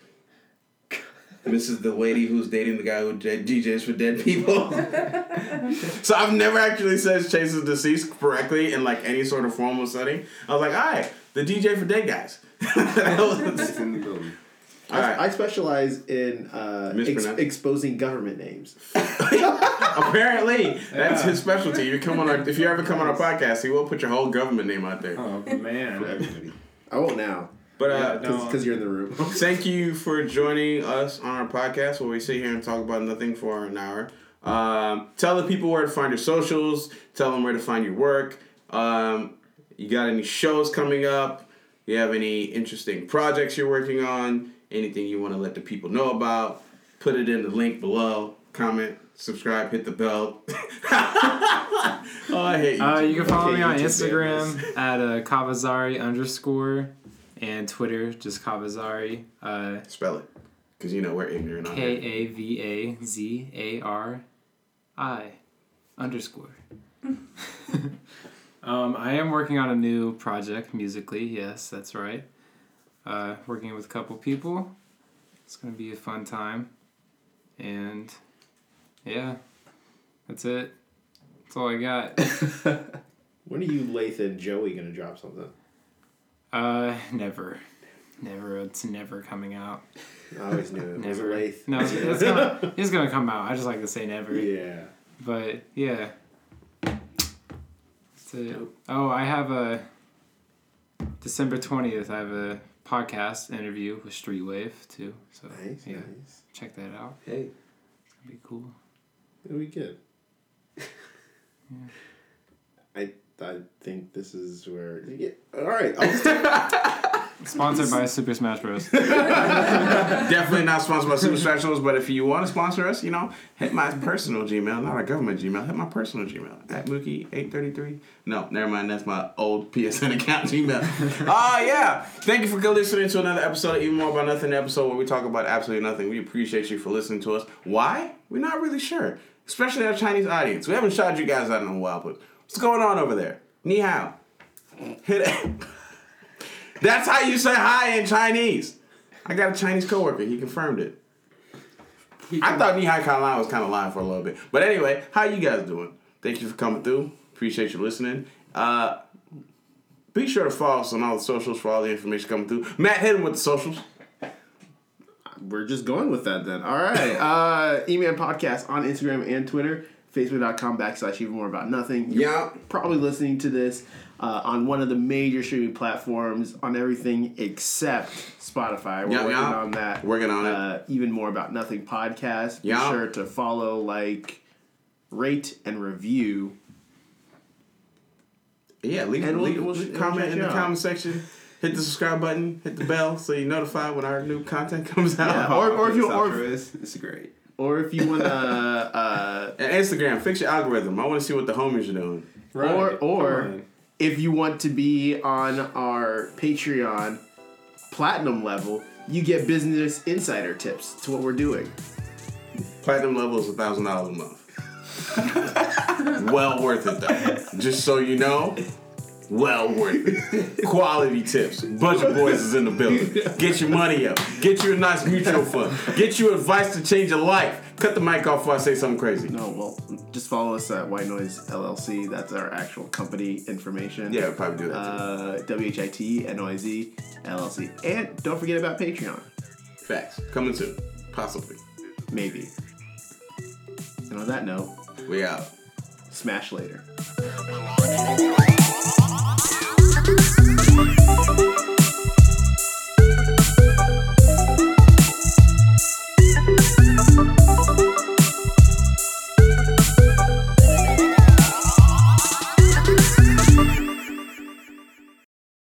Mrs. the lady who's dating the guy who DJs for dead people. so I've never actually said Chase is deceased correctly in like any sort of formal setting. I was like, all right, the DJ for dead guys. It's in the building. all right. I, I specialize in uh, ex- Mispronounce- exposing government names. Apparently, that's Yeah. his specialty. You come on our, if you ever come on our podcast, he will put your whole government name out there. Oh man. I won't now But uh, Yeah, no. because you're in the room. Thank you for joining us on our podcast where we sit here and talk about nothing for an hour. Um, tell the people where to find your socials. Tell them where to find your work. Um, you got any shows coming up? You have any interesting projects you're working on? Anything you want to let the people know about? Put it in the link below. Comment, subscribe, hit the bell. oh, I hate you. Uh, you can follow me on YouTube Instagram at uh, Kavazari underscore and Twitter just Kavazari. Uh, Spell it, because you know we're ignorant on K here. A V A Z A R I underscore. um, I am working on a new project musically. Yes, that's right. Uh, working with a couple people. It's gonna be a fun time, and yeah, that's it. That's all I got. when are you, Lathan and Joey, gonna drop something? Uh, never, never. It's never coming out. I always knew it. Was it Never. Lath? No, it's, it's gonna it's gonna come out. I just like to say never. Yeah. But yeah. That's it. Oh, I have a December twentieth. I have a podcast interview with Streetwave too. So Nice, yeah, nice. check that out. Hey, It'll be cool. It'll be good. I I think this is where. Yeah. All right. I'll just Sponsored by Super Smash Bros. Definitely not sponsored by Super Specials, but if you want to sponsor us, you know, hit my personal Gmail, not a government Gmail. Hit my personal Gmail at Mookie833. No, never mind. That's my old PSN account Gmail. Ah, yeah. Thank you for listening to another episode of Even More About Nothing, episode where we talk about absolutely nothing. We appreciate you for listening to us. Why? We're not really sure, especially our Chinese audience. We haven't shouted you guys out in a while, but what's going on over there? Ni hao. Hit it. That's how you say hi in Chinese. I got a Chinese coworker. He confirmed it. I thought Nihai Kalan was kind of lying for a little bit. But anyway, how you guys doing? Thank you for coming through. Appreciate you listening. Uh, be sure to follow us on all the socials for all the information coming through. Matt, hit him with the socials. We're just going with that then. All right. Uh, Email podcast on Instagram and Twitter. Facebook.com backslash even more about nothing. You're Yeah. Probably listening to this uh, on one of the major streaming platforms on everything except Spotify. We're Yeah, working yeah. on that. Working on it. Uh, even more about nothing podcast. Be Yeah. sure to follow, like, rate, and review. Yeah, leave, And leave, we'll- leave we'll comment in the comment section. Hit the subscribe button. Hit the bell so you're notified when our new content comes out. Yeah. Or- or if you- or- this, this is great. Or if you want to. Uh, And Instagram, fix your algorithm. I want to see what the homies are doing. Or or if you want to be on our Patreon platinum level, you get business insider tips to what we're doing. Platinum level is a thousand dollars a month. well worth it though. Just so you know, well worth it. Quality tips. Bunch of boys is in the building. Get your money up. Get you a nice mutual fund. Get you advice to change your life. Cut the mic off before I say something crazy. No, well, just follow us at White Noise LLC. That's our actual company information. Yeah, we'll probably do that. Uh, W-H-I-T N-O-I-Z LLC. And don't forget about Patreon. Facts. Coming soon. Possibly. Maybe. And on that note, We out. smash later.